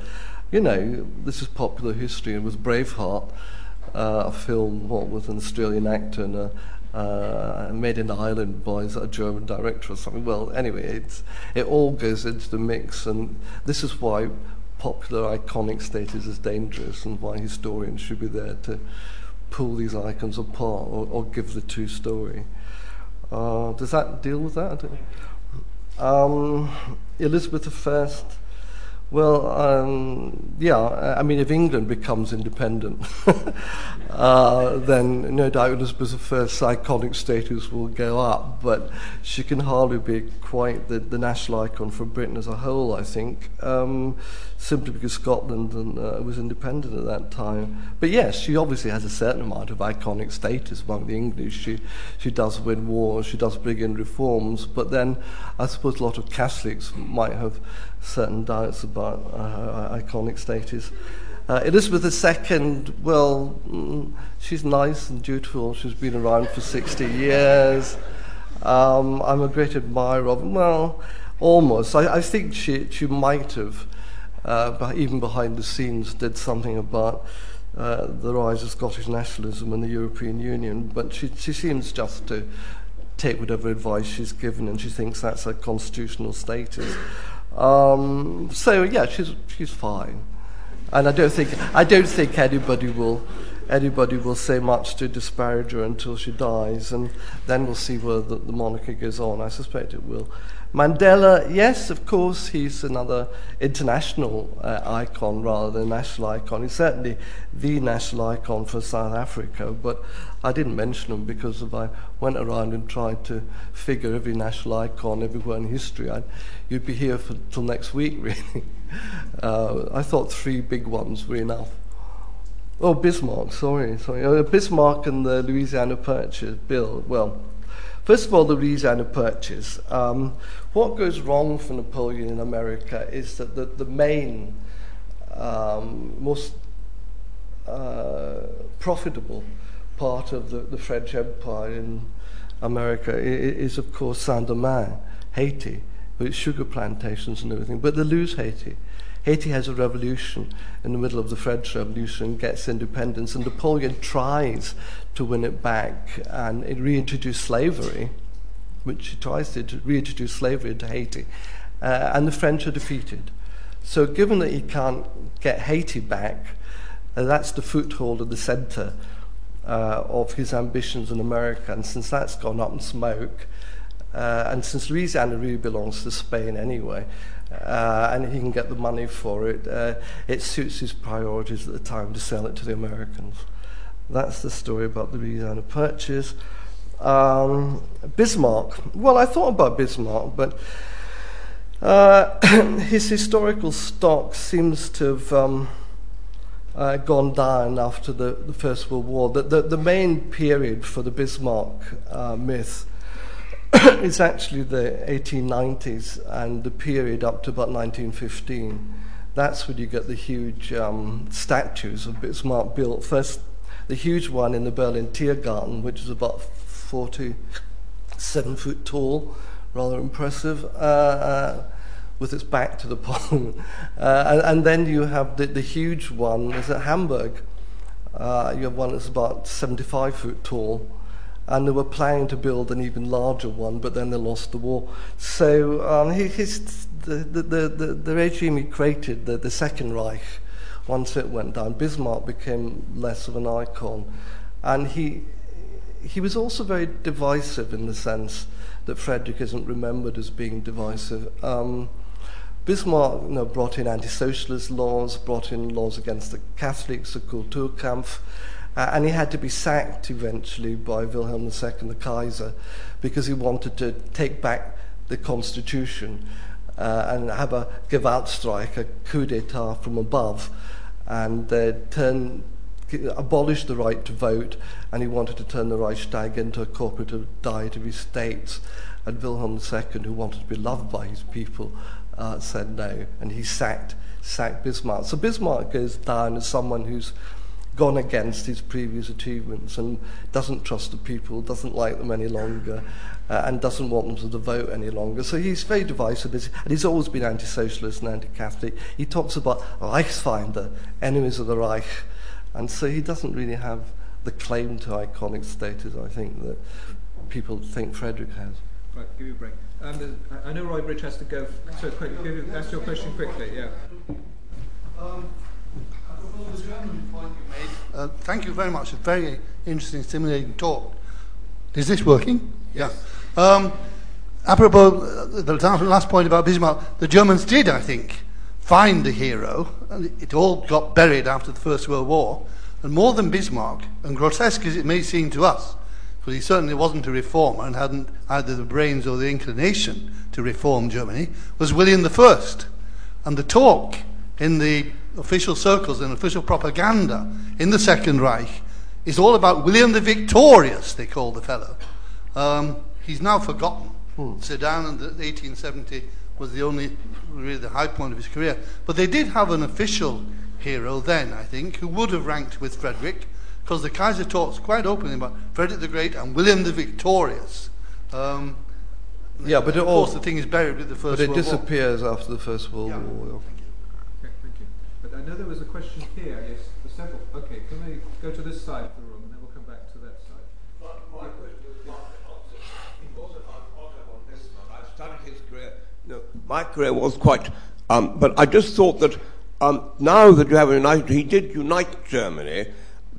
S2: you know, this is popular history, and with Braveheart, uh, a film, what, with an Australian actor and a, uh, made in Ireland by a German director or something. Well, anyway, it's, it all goes into the mix, and this is why popular iconic status is dangerous and why historians should be there to pull these icons apart or, or give the true story. Uh, does that deal with that? Um, Elizabeth I, Well, um, yeah, I mean, if England becomes independent, (laughs) uh, then no doubt Elizabeth I's iconic status will go up, but she can hardly be quite the, the national icon for Britain as a whole, I think, um, simply because Scotland and, uh, was independent at that time. But yes, she obviously has a certain amount of iconic status among the English. She, she does win wars, she does bring in reforms, but then I suppose a lot of Catholics might have certain doubts about uh, her iconic status. Uh, Elizabeth II, well, mm, she's nice and dutiful. She's been around for 60 years. Um, I'm a great admirer of, well, almost. I, I think she, she might have, uh, even behind the scenes, did something about uh, the rise of Scottish nationalism in the European Union, but she, she seems just to take whatever advice she's given and she thinks that's her constitutional status. Um, so yeah, she's she's fine, and I don't think I don't think anybody will anybody will say much to disparage her until she dies, and then we'll see where the, the monarchy goes on. I suspect it will. Mandela, yes, of course, he's another international uh, icon rather than national icon. He's certainly the national icon for South Africa, but I didn't mention him because if I went around and tried to figure every national icon everywhere in history, I'd, you'd be here for, till next week, (laughs) really. Uh, I thought three big ones were enough. Oh, Bismarck, sorry. sorry. Uh, Bismarck and the Louisiana Purchase Bill, well, First of all, the Louisiana Purchase. Um, what goes wrong for Napoleon in America is that the, the main, um, most uh, profitable part of the, the French Empire in America is, of course, Saint Domingue, Haiti, with sugar plantations and everything. But they lose Haiti. Haiti has a revolution in the middle of the French Revolution gets independence, and Napoleon tries to win it back and reintroduce slavery, which tries to reintroduce slavery into Haiti, uh, and the French are defeated. So, given that he can't get Haiti back, uh, that's the foothold of the center uh, of his ambitions in America. And since that's gone up in smoke, uh, and since Louisiana really belongs to Spain anyway, uh, and he can get the money for it. Uh, it suits his priorities at the time to sell it to the Americans. That's the story about the Louisiana Purchase. Um, Bismarck. Well, I thought about Bismarck, but uh, (coughs) his historical stock seems to have um, uh, gone down after the, the First World War. The, the, the main period for the Bismarck uh, myth (coughs) is actually the 1890s and the period up to about 1915. That's when you get the huge um, statues of Bismarck built. First, the huge one in the Berlin Tiergarten, which is about 47 foot tall, rather impressive, uh, uh, with its back to the (laughs) pond. Uh, and, and, then you have the, the huge one, is at Hamburg. You have one that's about 75 foot tall and they were planning to build an even larger one, but then they lost the war. So um, his, the, the, the, the regime he created, the, the Second Reich, once it went down, Bismarck became less of an icon. And he, he was also very divisive in the sense that Frederick isn't remembered as being divisive. Um, Bismarck you know, brought in anti-socialist laws, brought in laws against the Catholics, the Kulturkampf, uh, and he had to be sacked eventually by Wilhelm II, the Kaiser, because he wanted to take back the constitution uh, and have a Gewaltstreich, a coup d'etat from above, and uh, turn, abolish the right to vote, and he wanted to turn the Reichstag into a corporate diet of estates. And Wilhelm II, who wanted to be loved by his people, uh, said no, and he sacked, sacked Bismarck. So Bismarck goes down as someone who's gone against his previous achievements and doesn't trust the people, doesn't like them any longer, uh, and doesn't want them to vote any longer. So he's very divisive, and he's always been anti-socialist and anti-Catholic. He talks about Reichsfeinde, enemies of the Reich, and so he doesn't really have the claim to iconic status, I think, that people think Frederick has.
S1: Right, give you a break. Um, I know Roy Bridge has to go, so quick, ask your question quickly, yeah. Um,
S7: uh, thank you very much. A very interesting, stimulating talk. Is this working? Yeah. Um, apropos uh, the last point about Bismarck, the Germans did, I think, find a hero. And it all got buried after the First World War. And more than Bismarck, and grotesque as it may seem to us, because he certainly wasn't a reformer and hadn't either the brains or the inclination to reform Germany, was William I. And the talk in the official circles and official propaganda in the Second Reich is all about William the Victorious, they call the fellow. Um, he's now forgotten. Hmm. Sedan in the 1870 was the only, really the high point of his career. But they did have an official hero then, I think, who would have ranked with Frederick, because the Kaiser talks quite openly about Frederick the Great and William the Victorious. Um,
S2: yeah, but
S7: of
S2: all,
S7: course the thing is buried with the First
S2: World
S7: War.
S2: But it disappears
S7: War.
S2: after the First World
S1: yeah.
S2: War.
S1: Okay, thank you. But I know there was a question here. Yes, the several. Okay, can we go to this side of the room and then we'll come back to that side.
S8: But my question was He was on this I studied his career. No, my career was quite. Um, but I just thought that um, now that you have a united, he did unite Germany.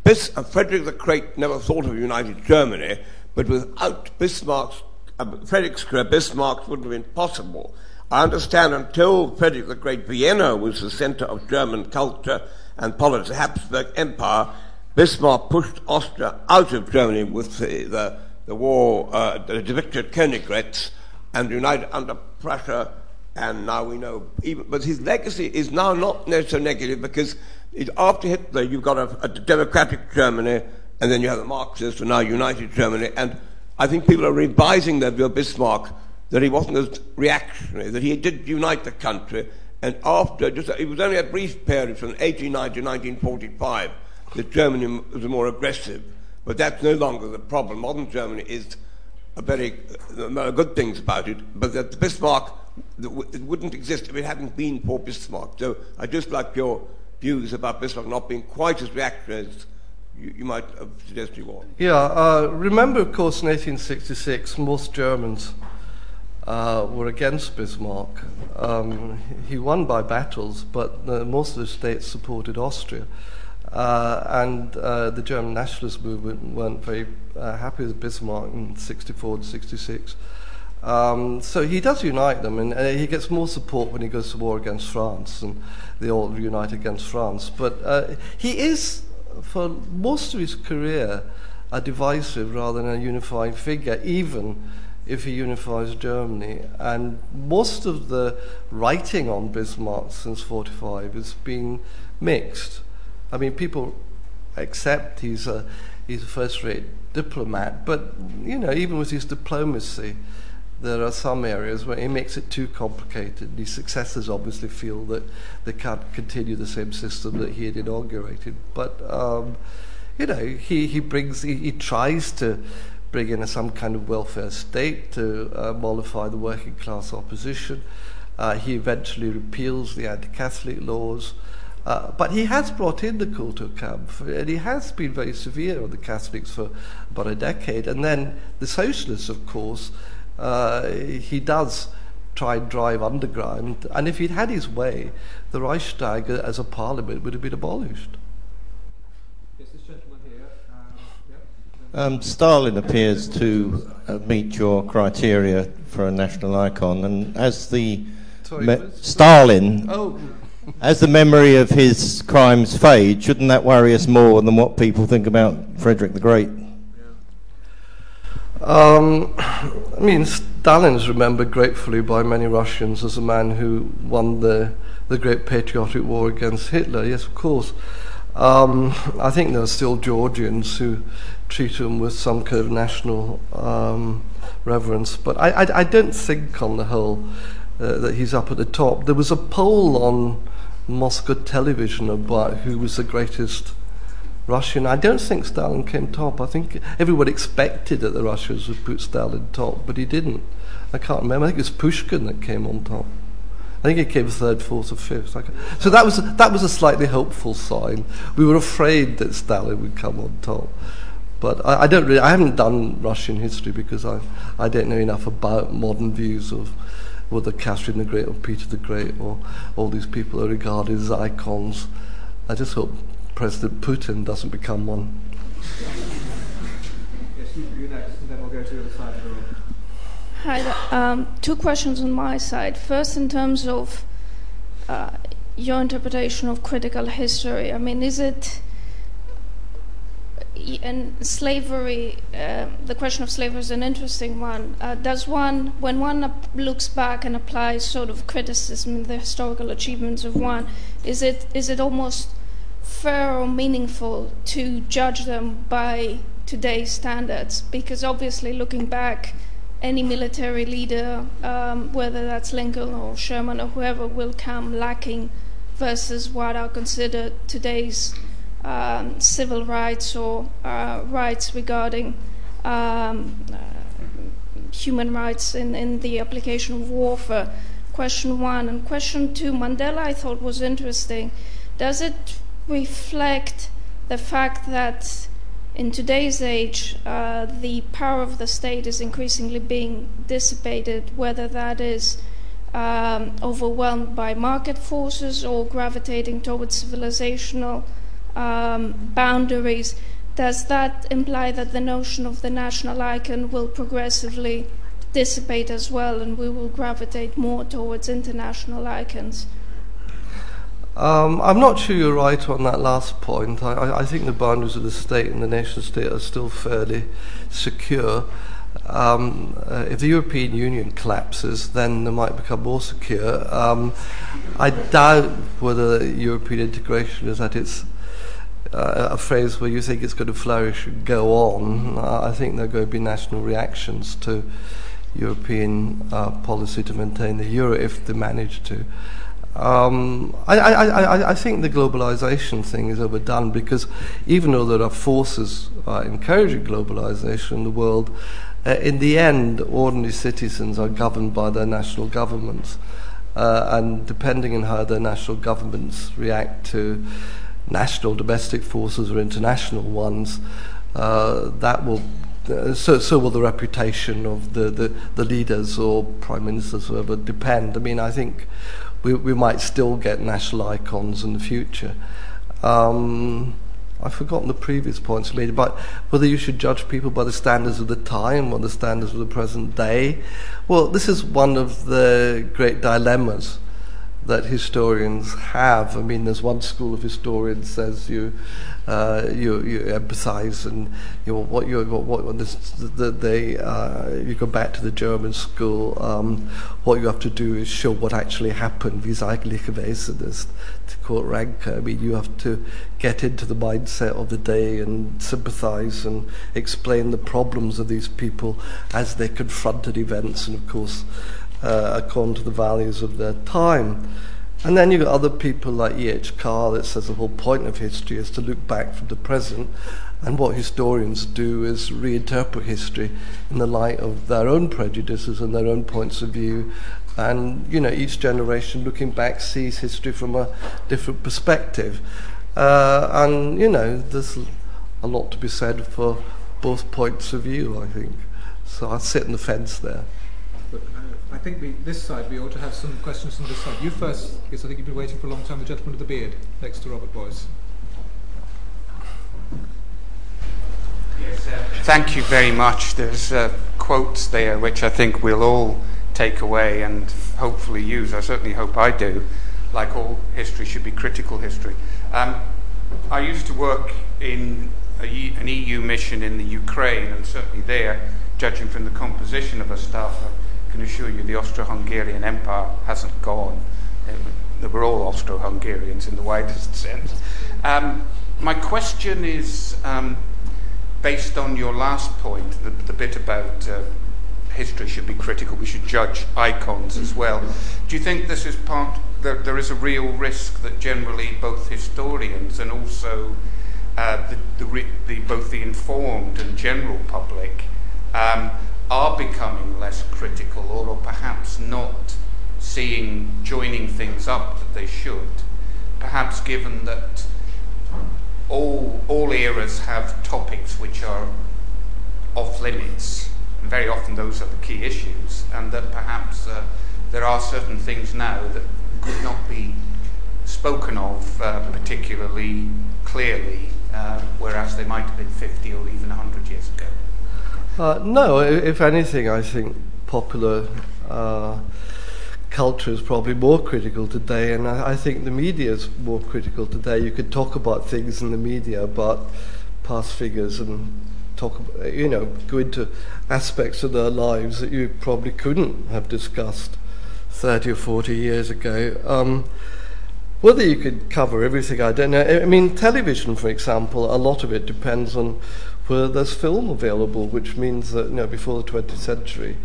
S8: Bis, uh, Frederick the Great never thought of united Germany, but without Bismarck's, uh, Frederick's career, Bismarck wouldn't have been possible. I understand until Frederick the Great, Vienna was the center of German culture and politics, the Habsburg Empire, Bismarck pushed Austria out of Germany with the, the, the war, uh, the victory at Königgrätz, and united under pressure. and now we know, even, but his legacy is now not so negative because after Hitler, you've got a, a, democratic Germany, and then you have the Marxists, and now united Germany. And I think people are revising their view of Bismarck that he wasn't as reactionary, that he did unite the country. And after, just it was only a brief period from 1890 to 1945 that Germany was more aggressive. But that's no longer the problem. Modern Germany is good things about it, but that Bismarck wouldn't exist if it hadn't been for Bismarck. So I just like your views about Bismarck not being quite as reactionary as you might have suggested you were.
S2: Yeah, uh, remember, of course, in 1866, most Germans uh, were against Bismarck. Um, he won by battles, but uh, most of the states supported Austria. Uh, and uh, the German nationalist movement weren't very uh, happy with Bismarck in 64 to 66. Um, so he does unite them, and he gets more support when he goes to war against France, and they all unite against France. But uh, he is, for most of his career, a divisive rather than a unifying figure, even if he unifies Germany. And most of the writing on Bismarck since 45 has been mixed. I mean, people accept he's a, he's a first-rate diplomat, but, you know, even with his diplomacy, there are some areas where he makes it too complicated. His successors obviously feel that they can't continue the same system that he had inaugurated. But, um, you know, he, he brings, he, he tries to bring in a, some kind of welfare state to uh, mollify the working class opposition. Uh, he eventually repeals the anti Catholic laws. Uh, but he has brought in the Kulturkampf, and he has been very severe on the Catholics for about a decade. And then the socialists, of course, uh, he does try and drive underground. And if he'd had his way, the Reichstag as a parliament would have been abolished.
S1: Yes, this gentleman here. Um,
S9: yeah. um, Stalin appears to uh, meet your criteria for a national icon, and as the
S2: Sorry,
S9: me- Stalin,
S2: oh.
S9: As the memory of his crimes fade, shouldn't that worry us more than what people think about Frederick the Great?
S2: Um, I mean, Stalin is remembered gratefully by many Russians as a man who won the, the great patriotic war against Hitler. Yes, of course. Um, I think there are still Georgians who treat him with some kind of national um, reverence, but I, I, I, don't think on the whole uh, that he's up at the top. There was a poll on Moscow television about who was the greatest Russian. I don't think Stalin came top. I think everyone expected that the Russians would put Stalin top, but he didn't. I can't remember. I think it was Pushkin that came on top. I think he came third, fourth, or fifth. So that was that was a slightly hopeful sign. We were afraid that Stalin would come on top, but I, I don't really. I haven't done Russian history because I I don't know enough about modern views of whether Catherine the Great or Peter the Great or all these people are regarded as icons. I just hope President Putin doesn't become one.
S1: Yes, you, next, and then we'll go to the other side of the room.
S10: Hi, um, two questions on my side. First, in terms of uh, your interpretation of critical history. I mean, is it and slavery, uh, the question of slavery is an interesting one. Uh, does one, when one looks back and applies sort of criticism in the historical achievements of one, is it is it almost fair or meaningful to judge them by today's standards? Because obviously, looking back, any military leader, um, whether that's Lincoln or Sherman or whoever, will come lacking versus what are considered today's um, civil rights or uh, rights regarding um, uh, human rights in, in the application of warfare. Question one. And question two Mandela, I thought, was interesting. Does it reflect the fact that in today's age, uh, the power of the state is increasingly being dissipated, whether that is um, overwhelmed by market forces or gravitating towards civilizational boundaries, does that imply that the notion of the national icon will progressively dissipate as well and we will gravitate more towards international icons?
S2: Um, I'm not sure you're right on that last point. I, I, I, think the boundaries of the state and the nation state are still fairly secure. Um, uh, if the European Union collapses, then they might become more secure. Um, I doubt whether European integration is at its uh, a phrase where you think it's going to flourish and go on. I think there are going to be national reactions to European uh, policy to maintain the euro if they manage to. Um, I, I, I, I, think the globalization thing is overdone because even though there are forces uh, encouraging globalization in the world, uh, in the end, ordinary citizens are governed by their national governments. Uh, and depending on how their national governments react to national domestic forces or international ones, uh, that will uh, so, so will the reputation of the, the, the leaders or prime ministers, whoever, depend. I mean, I think we, we might still get national icons in the future. Um, I've forgotten the previous points made about whether you should judge people by the standards of the time or the standards of the present day. Well, this is one of the great dilemmas that historians have. I mean, there's one school of historians says you uh, you, you empathize and you know, what you what, what this, the, they uh, you go back to the German school. Um, what you have to do is show what actually happened. Wie eigentlich gewesen. To quote Ranke, I mean, you have to get into the mindset of the day and sympathize and explain the problems of these people as they confronted events, and of course uh, according to the values of their time. And then you've got other people like E.H. Carr that says the whole point of history is to look back from the present. And what historians do is reinterpret history in the light of their own prejudices and their own points of view. And, you know, each generation looking back sees history from a different perspective. Uh, and, you know, there's a lot to be said for both points of view, I think. So I sit on the fence there.
S1: I think we, this side, we ought to have some questions from this side. You first, because I think you've been waiting for a long time. The gentleman with the beard, next to Robert Boyce.
S11: Yes, uh, thank you very much. There's uh, quotes there which I think we'll all take away and hopefully use. I certainly hope I do. Like all history should be critical history. Um, I used to work in a, an EU mission in the Ukraine, and certainly there, judging from the composition of our staff, can assure you the Austro-Hungarian Empire hasn't gone. Were all Austro-Hungarians in the widest sense. Um, my question is um, based on your last point, the, the bit about uh, history should be critical, we should judge icons as well. Do you think this is part, there, there is a real risk that generally both historians and also uh, the, the, the, both the informed and general public um, are becoming less critical or, or perhaps not seeing joining things up that they should, perhaps given that all, all eras have topics which are off limits, and very often those are the key issues, and that perhaps uh, there are certain things now that could not be spoken of uh, particularly clearly, uh, whereas they might have been 50 or even 100 years ago.
S2: Uh, no, if anything, I think popular uh, culture is probably more critical today, and I, I think the media is more critical today. You could talk about things in the media about past figures and talk, about, you know, go into aspects of their lives that you probably couldn't have discussed 30 or 40 years ago. Um, whether you could cover everything, I don't know. I mean, television, for example, a lot of it depends on where there's film available, which means that, you know, before the 20th century,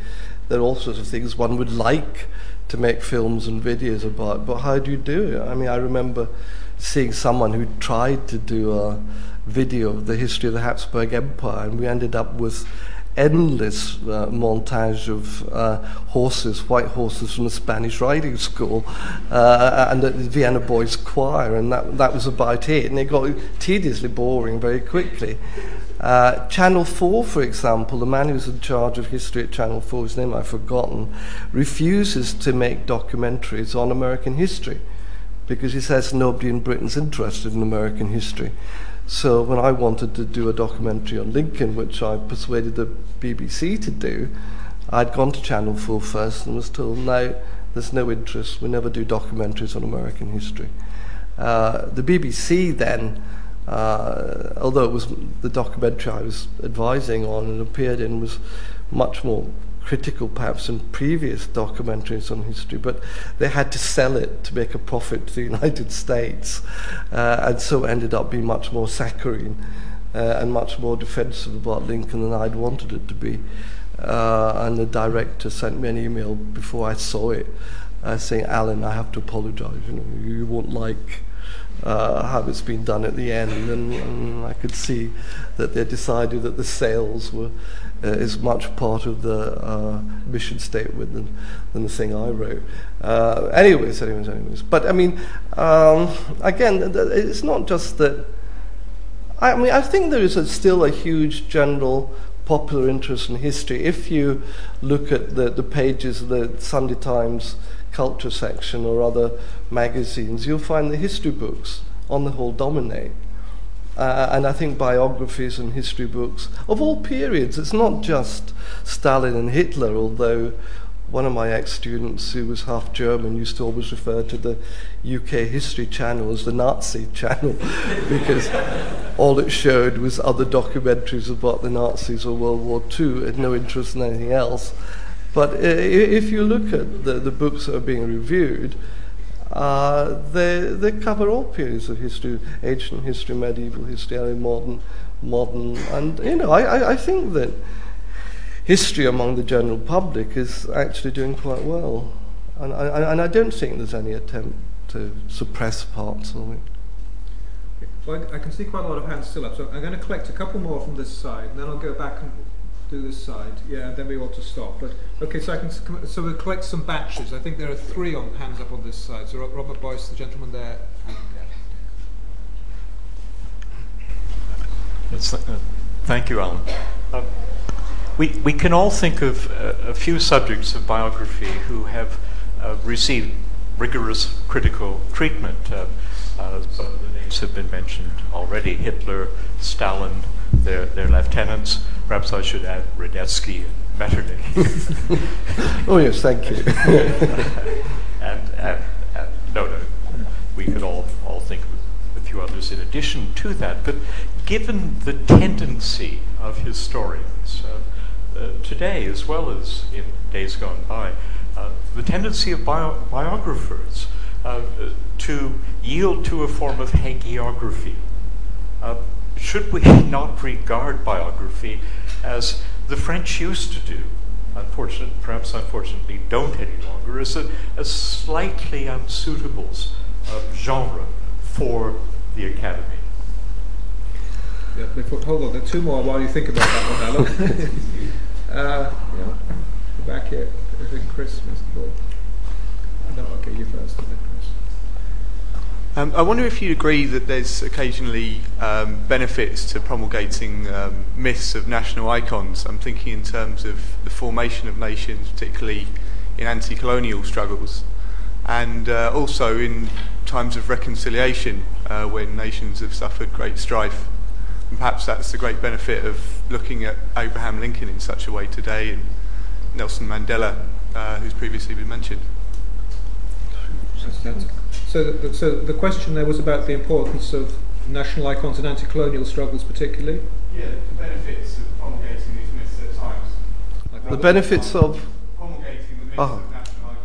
S2: there are all sorts of things one would like to make films and videos about, but how do you do it? I mean, I remember seeing someone who tried to do a video of the history of the Habsburg Empire, and we ended up with endless uh, montage of uh, horses, white horses from the Spanish riding school, uh, and the Vienna Boys Choir, and that, that was about it. And it got tediously boring very quickly. Uh, Channel 4, for example, the man who's in charge of history at Channel 4, his name I've forgotten, refuses to make documentaries on American history because he says nobody in Britain's interested in American history. So when I wanted to do a documentary on Lincoln, which I persuaded the BBC to do, I'd gone to Channel 4 first and was told, no, there's no interest. We never do documentaries on American history. Uh, the BBC then uh, although it was the documentary I was advising on and appeared in was much more critical perhaps than previous documentaries on history, but they had to sell it to make a profit to the (laughs) United States, uh, and so ended up being much more saccharine uh, and much more defensive about Lincoln than I'd wanted it to be. Uh, and the director sent me an email before I saw it uh, saying, Alan, I have to apologize. You know, you won't like uh, how it's been done at the end, and, and, I could see that they decided that the sales were uh, is much part of the uh, mission statement than, than the thing I wrote. Uh, anyways, anyways, anyways. But I mean, um, again, it's not just that. I mean, I think there is a, still a huge general popular interest in history. If you look at the, the pages of the Sunday Times culture section or other magazines, you'll find the history books on the whole dominate. Uh, and I think biographies and history books of all periods, it's not just Stalin and Hitler, although one of my ex students who was half German used to always refer to the UK History Channel as the Nazi (laughs) channel because all it showed was other documentaries about the Nazis or World War II had no interest in anything else. But if you look at the, the books that are being reviewed, uh, they, they cover all periods of history, ancient history, medieval history, modern, modern. And, you know, I, I think that history among the general public is actually doing quite well. And, I, and I don't think there's any attempt to suppress parts of it.
S1: I, I can see quite a lot of hands still up, so I'm going to collect a couple more from this side, and then I'll go back and do this side. Yeah, and then we want to stop. But okay, so I can so we'll collect some batches. I think there are three on hands up on this side. So Robert Boyce, the gentleman there.
S12: Uh, thank you, Alan. Uh, we, we can all think of uh, a few subjects of biography who have uh, received rigorous critical treatment. Uh, uh, some of the names have been mentioned already Hitler, Stalin, their, their lieutenants. Perhaps I should add Radetzky and Metternich. (laughs)
S2: oh, yes, thank you. (laughs)
S12: and, and, and, no, no, we could all, all think of a few others in addition to that. But given the tendency of historians uh, uh, today, as well as in days gone by, uh, the tendency of bio- biographers uh, to yield to a form of hagiography. Should we not regard biography as the French used to do, unfortunately, perhaps unfortunately don't any longer, as a, a slightly unsuitable uh, genre for the academy?
S1: Yeah, before, hold on, there are two more while you think about that one, Alan. (laughs) uh, yeah, back here. I think Chris missed the ball. No, okay, you first.
S13: Um, I wonder if you agree that there's occasionally um, benefits to promulgating um, myths of national icons. I'm thinking in terms of the formation of nations, particularly in anti colonial struggles, and uh, also in times of reconciliation uh, when nations have suffered great strife. And perhaps that's the great benefit of looking at Abraham Lincoln in such a way today and Nelson Mandela, uh, who's previously been mentioned.
S1: So, the, so the question there was about the importance of national icons and anti-colonial struggles, particularly.
S13: Yeah, the benefits of promulgating these myths at times.
S2: Like the benefits of
S13: promulgating the myths
S2: oh.
S13: of national icons.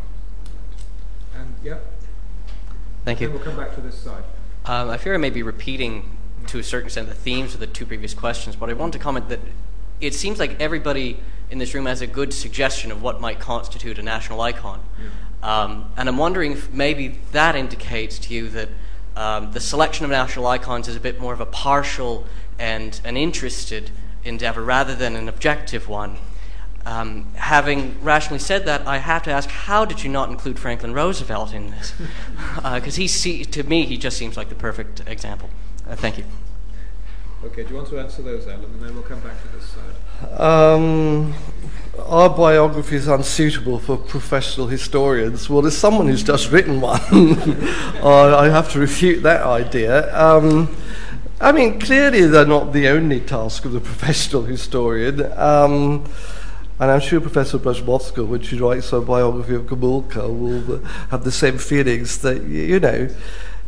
S1: And yeah.
S14: Thank you.
S1: Then we'll come back to this side.
S14: Um, I fear I may be repeating to a certain extent the themes of the two previous questions, but I want to comment that it seems like everybody in this room has a good suggestion of what might constitute a national icon. Yeah. Um, and I'm wondering if maybe that indicates to you that um, the selection of national icons is a bit more of a partial and an interested endeavor rather than an objective one. Um, having rationally said that, I have to ask, how did you not include Franklin Roosevelt in this? Because (laughs) uh, he, see, to me, he just seems like the perfect example. Uh, thank you.
S1: Okay, do you want to answer those, Alan, and then we'll come back to this side?
S2: Our biography is unsuitable for professional historians. Well, there's someone who's just written one. (laughs) uh, I have to refute that idea. Um, I mean, clearly they're not the only task of the (laughs) professional historian. Um, and I'm sure Professor Prazmowska, when she writes her biography of Gomulka, will have the same feelings that, you know,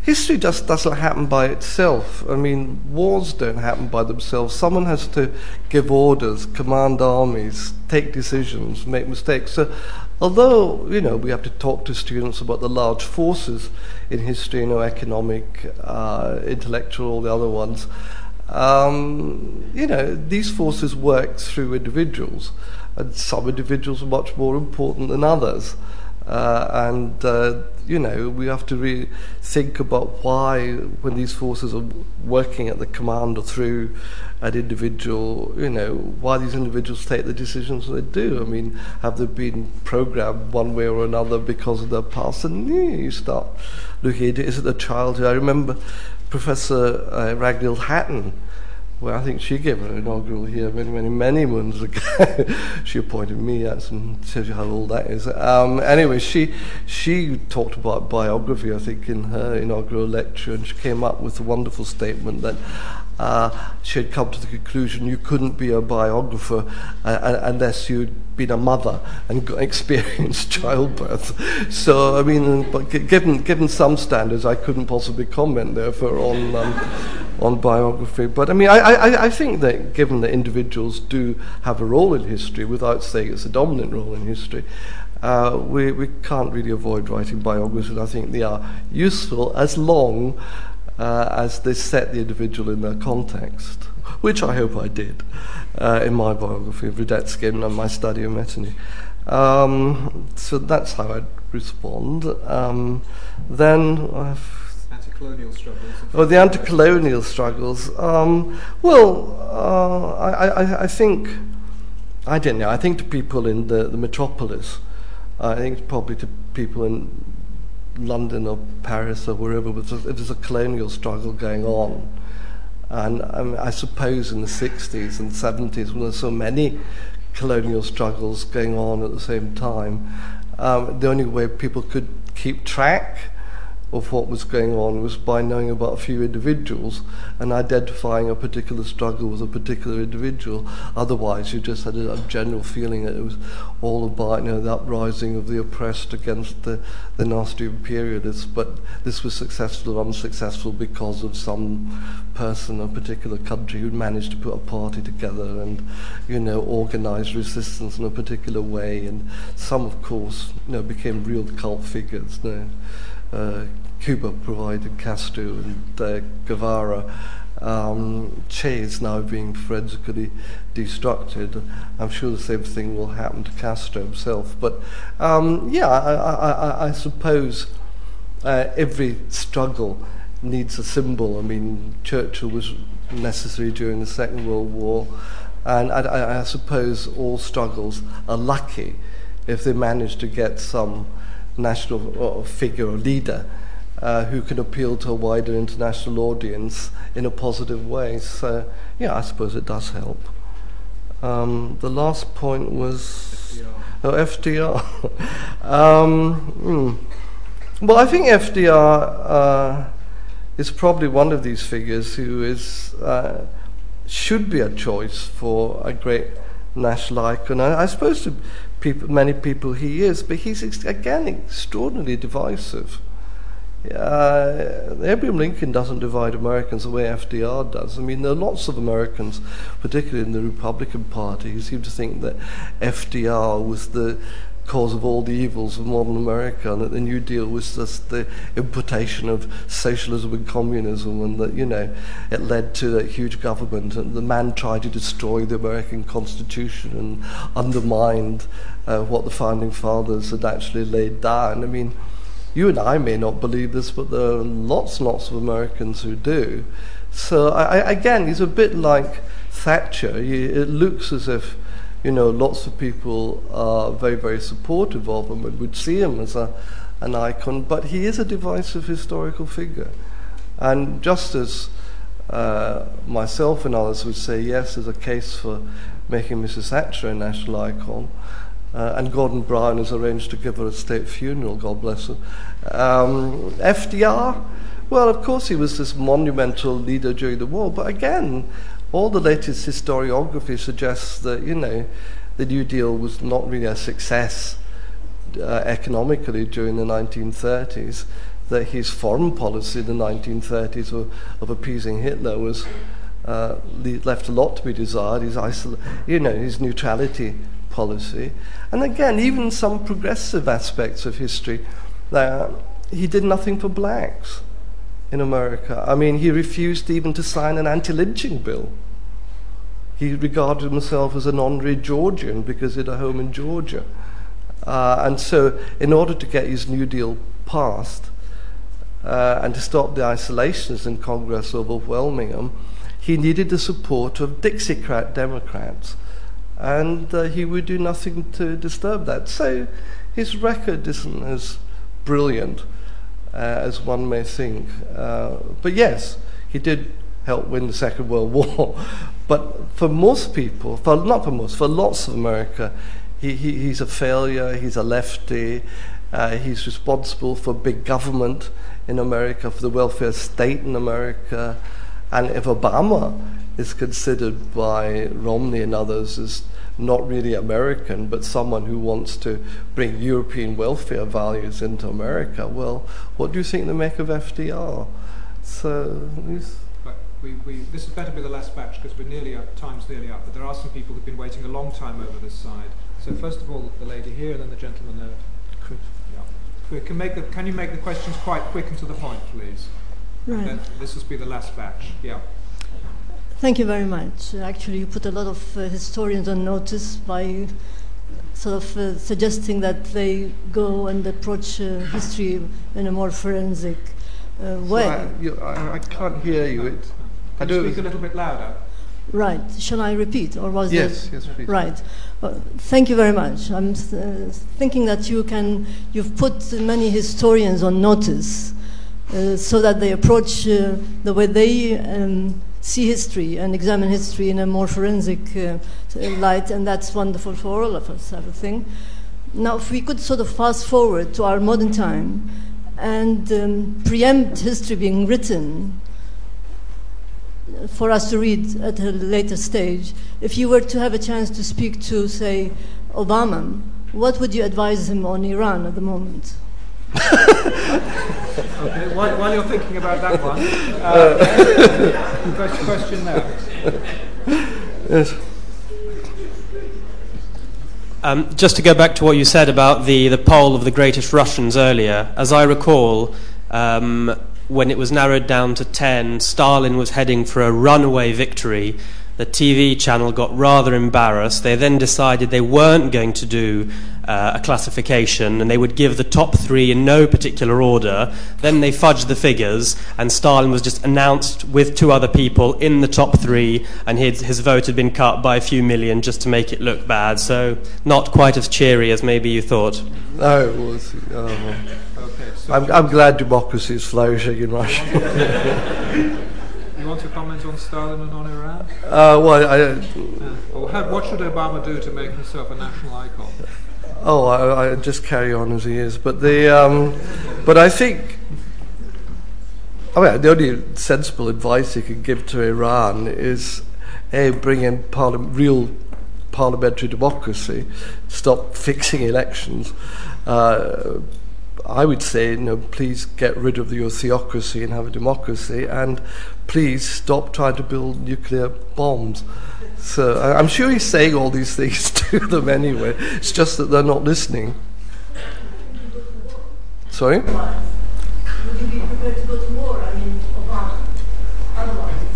S2: history just doesn't happen by itself. I mean, wars don't happen by themselves. Someone has to give orders, command armies, take decisions, make mistakes. So, although, you know, we have to talk to students about the large forces in history, you know, economic, uh, intellectual, all the other ones, um, you know, these forces work through individuals and some individuals are much more important than others. Uh, and uh, you know we have to really think about why, when these forces are working at the command or through an individual, you know, why these individuals take the decisions they do. I mean, have they been programmed one way or another because of their past? And yeah, you start looking at it. Is it a childhood? I remember Professor uh, Ragnhild Hatton well, I think she gave her inaugural here many, many, many moons ago. (laughs) she appointed me. That tells you how old that is. Um, anyway, she she talked about biography, I think, in her inaugural lecture, and she came up with a wonderful statement that uh, she had come to the conclusion you couldn't be a biographer uh, unless you'd been a mother and (laughs) experienced childbirth. So, I mean, given given some standards, I couldn't possibly comment therefore on. Um, on biography. But I mean, I, I, I think that given that individuals do have a role in history, without saying it's a dominant role in history, uh, we, we can't really avoid writing biographies, and I think they are useful as long uh, as they set the individual in their context, which I hope I did uh, in my biography of Radetzky and my study of Metternich. Um, so that's how I'd respond. Um, then I've
S1: colonial struggles?
S2: Oh, the anti-colonial struggles. Um, well, uh, I, I, I, think I don't know. I think to people in the, the metropolis, I think it's probably to people in London or Paris or wherever, if was a colonial struggle going on, and um, I suppose in the 60s and 70s when there's so many colonial struggles going on at the same time, um, the only way people could keep track of what was going on was by knowing about a few individuals and identifying a particular struggle with a particular individual. Otherwise, you just had a, a general feeling that it was all about you know, the uprising of the oppressed against the, the nasty imperialists. But this was successful or unsuccessful because of some person, a particular country, who managed to put a party together and you know organize resistance in a particular way. And some, of course, you know, became real cult figures. You know Cuba provided Castro and uh, Guevara. Um, che is now being forensically destructed. I'm sure the same thing will happen to Castro himself. But um, yeah, I, I, I, I suppose uh, every struggle needs a symbol. I mean, Churchill was necessary during the Second World War, and I, I suppose all struggles are lucky if they manage to get some national uh, figure or leader uh, who can appeal to a wider international audience in a positive way. So, yeah, I suppose it does help. Um, the last point was FDR. Oh, FDR. (laughs) um, hmm. Well, I think FDR uh, is probably one of these figures who is uh, should be a choice for a great national icon. I, I suppose to people, many people he is, but he's ex- again extraordinarily divisive. uh, Abraham Lincoln doesn't divide Americans the way FDR does. I mean, there are lots of Americans, particularly in the Republican Party, who seem to think that FDR was the cause of all the evils of modern America, and that the New Deal was just the importation of socialism and communism, and that, you know, it led to that huge government, and the man tried to destroy the American Constitution and undermined uh, what the founding fathers had actually laid down. I mean, you and I may not believe this, but there are lots and lots of Americans who do. So, I, again, he's a bit like Thatcher. it looks as if you know, lots of people are very, very supportive of him and would see him as a, an icon, but he is a divisive historical figure. And just as uh, myself and others would say, yes, there's a case for making Mrs. Thatcher a national icon, uh, and Gordon Brown has arranged to give her a state funeral, God bless her. Um, FDR, well, of course, he was this monumental leader during the war, but again, all the latest historiography suggests that, you know, the New Deal was not really a success uh, economically during the 1930s, that his foreign policy in the 1930s of, of appeasing Hitler was uh, left a lot to be desired, his, isol- you know, his neutrality policy. And again, even some progressive aspects of history, uh, he did nothing for blacks in America. I mean, he refused even to sign an anti lynching bill. He regarded himself as an honorary Georgian because he had a home in Georgia. Uh, and so, in order to get his New Deal passed uh, and to stop the isolationist in Congress overwhelming him, he needed the support of Dixiecrat Democrats. And uh, he would do nothing to disturb that. So, his record isn't as brilliant as one may think. Uh, but yes, he did help win the Second World (laughs) War. but for most people, for not for most, for lots of America, he, he, he's a failure. He's a lefty. Uh, he's responsible for big government in America, for the welfare state in America. And if Obama is considered by Romney and others as not really American, but someone who wants to bring European welfare values into America. Well, what do you think they make of FDR? So,
S1: we, we, this had better be the last batch because we're nearly up, time's nearly up, but there are some people who've been waiting a long time over this side. So first of all, the lady here, and then the gentleman there. Yeah. Can, make the, can you make the questions quite quick and to the point, please?
S15: Right.
S1: this will be the last batch. Yeah.
S15: Thank you very much. Actually, you put a lot of uh, historians on notice by sort of uh, suggesting that they go and approach uh, history in a more forensic uh, way. So
S2: I, you, I, I, can't hear you. It,
S1: I do speak a little bit louder.
S15: Right. Shall I repeat, or was
S2: yes,
S15: that
S2: yes, please.
S15: right? Well, thank you very much. I'm uh, thinking that you can. You've put many historians on notice, uh, so that they approach uh, the way they. Um, see history and examine history in a more forensic uh, light, and that's wonderful for all of us, I think. Now, if we could sort of fast forward to our modern time and um, preempt history being written for us to read at a later stage, if you were to have a chance to speak to, say, Obama, what would you advise him on Iran at the moment? (laughs)
S1: okay, while, while, you're thinking about that one, uh, (laughs) first question now.
S2: Yes.
S16: Um, just to go back to what you said about the, the poll of the greatest Russians earlier, as I recall, um, when it was narrowed down to 10, Stalin was heading for a runaway victory the TV channel got rather embarrassed. They then decided they weren't going to do uh, a classification and they would give the top three in no particular order. Then they fudged the figures, and Stalin was just announced with two other people in the top three, and his, his vote had been cut by a few million just to make it look bad. So, not quite as cheery as maybe you thought.
S2: No, it was. Uh, okay, so I'm, I'm glad democracy is flourishing in Russia.
S1: you want to comment on Stalin and on Iran?
S2: Uh, well, I, uh,
S1: or what should Obama do to make himself a national icon?
S2: Oh, I, I just carry on as he is. But the, um, but I think, I mean, the only sensible advice he can give to Iran is, a bring in parli- real parliamentary democracy, stop fixing elections. Uh, I would say, you know, please get rid of your theocracy and have a democracy, and please stop trying to build nuclear bombs. So I'm sure he's saying all these things (laughs) to them anyway. It's just that they're not listening. Sorry?
S15: Would you be prepared to go to war? I mean, Otherwise.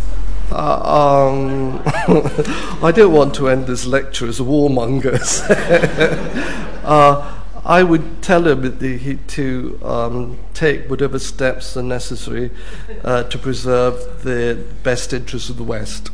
S2: Uh, um, (laughs) I don't want to end this lecture as warmongers. (laughs) uh, I would tell him that he, to um, take whatever steps are necessary uh, to preserve the best interests of the West.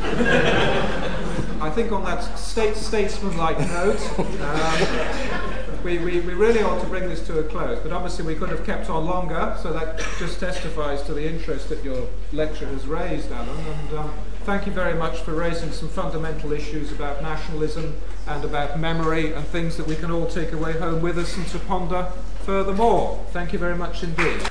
S2: (laughs)
S1: I think on that state statesman-like note, um, we, we, we really ought to bring this to a close. But obviously we could have kept on longer, so that just testifies to the interest that your lecture has raised, Alan. And um, thank you very much for raising some fundamental issues about nationalism and about memory and things that we can all take away home with us and to ponder furthermore. Thank you very much indeed.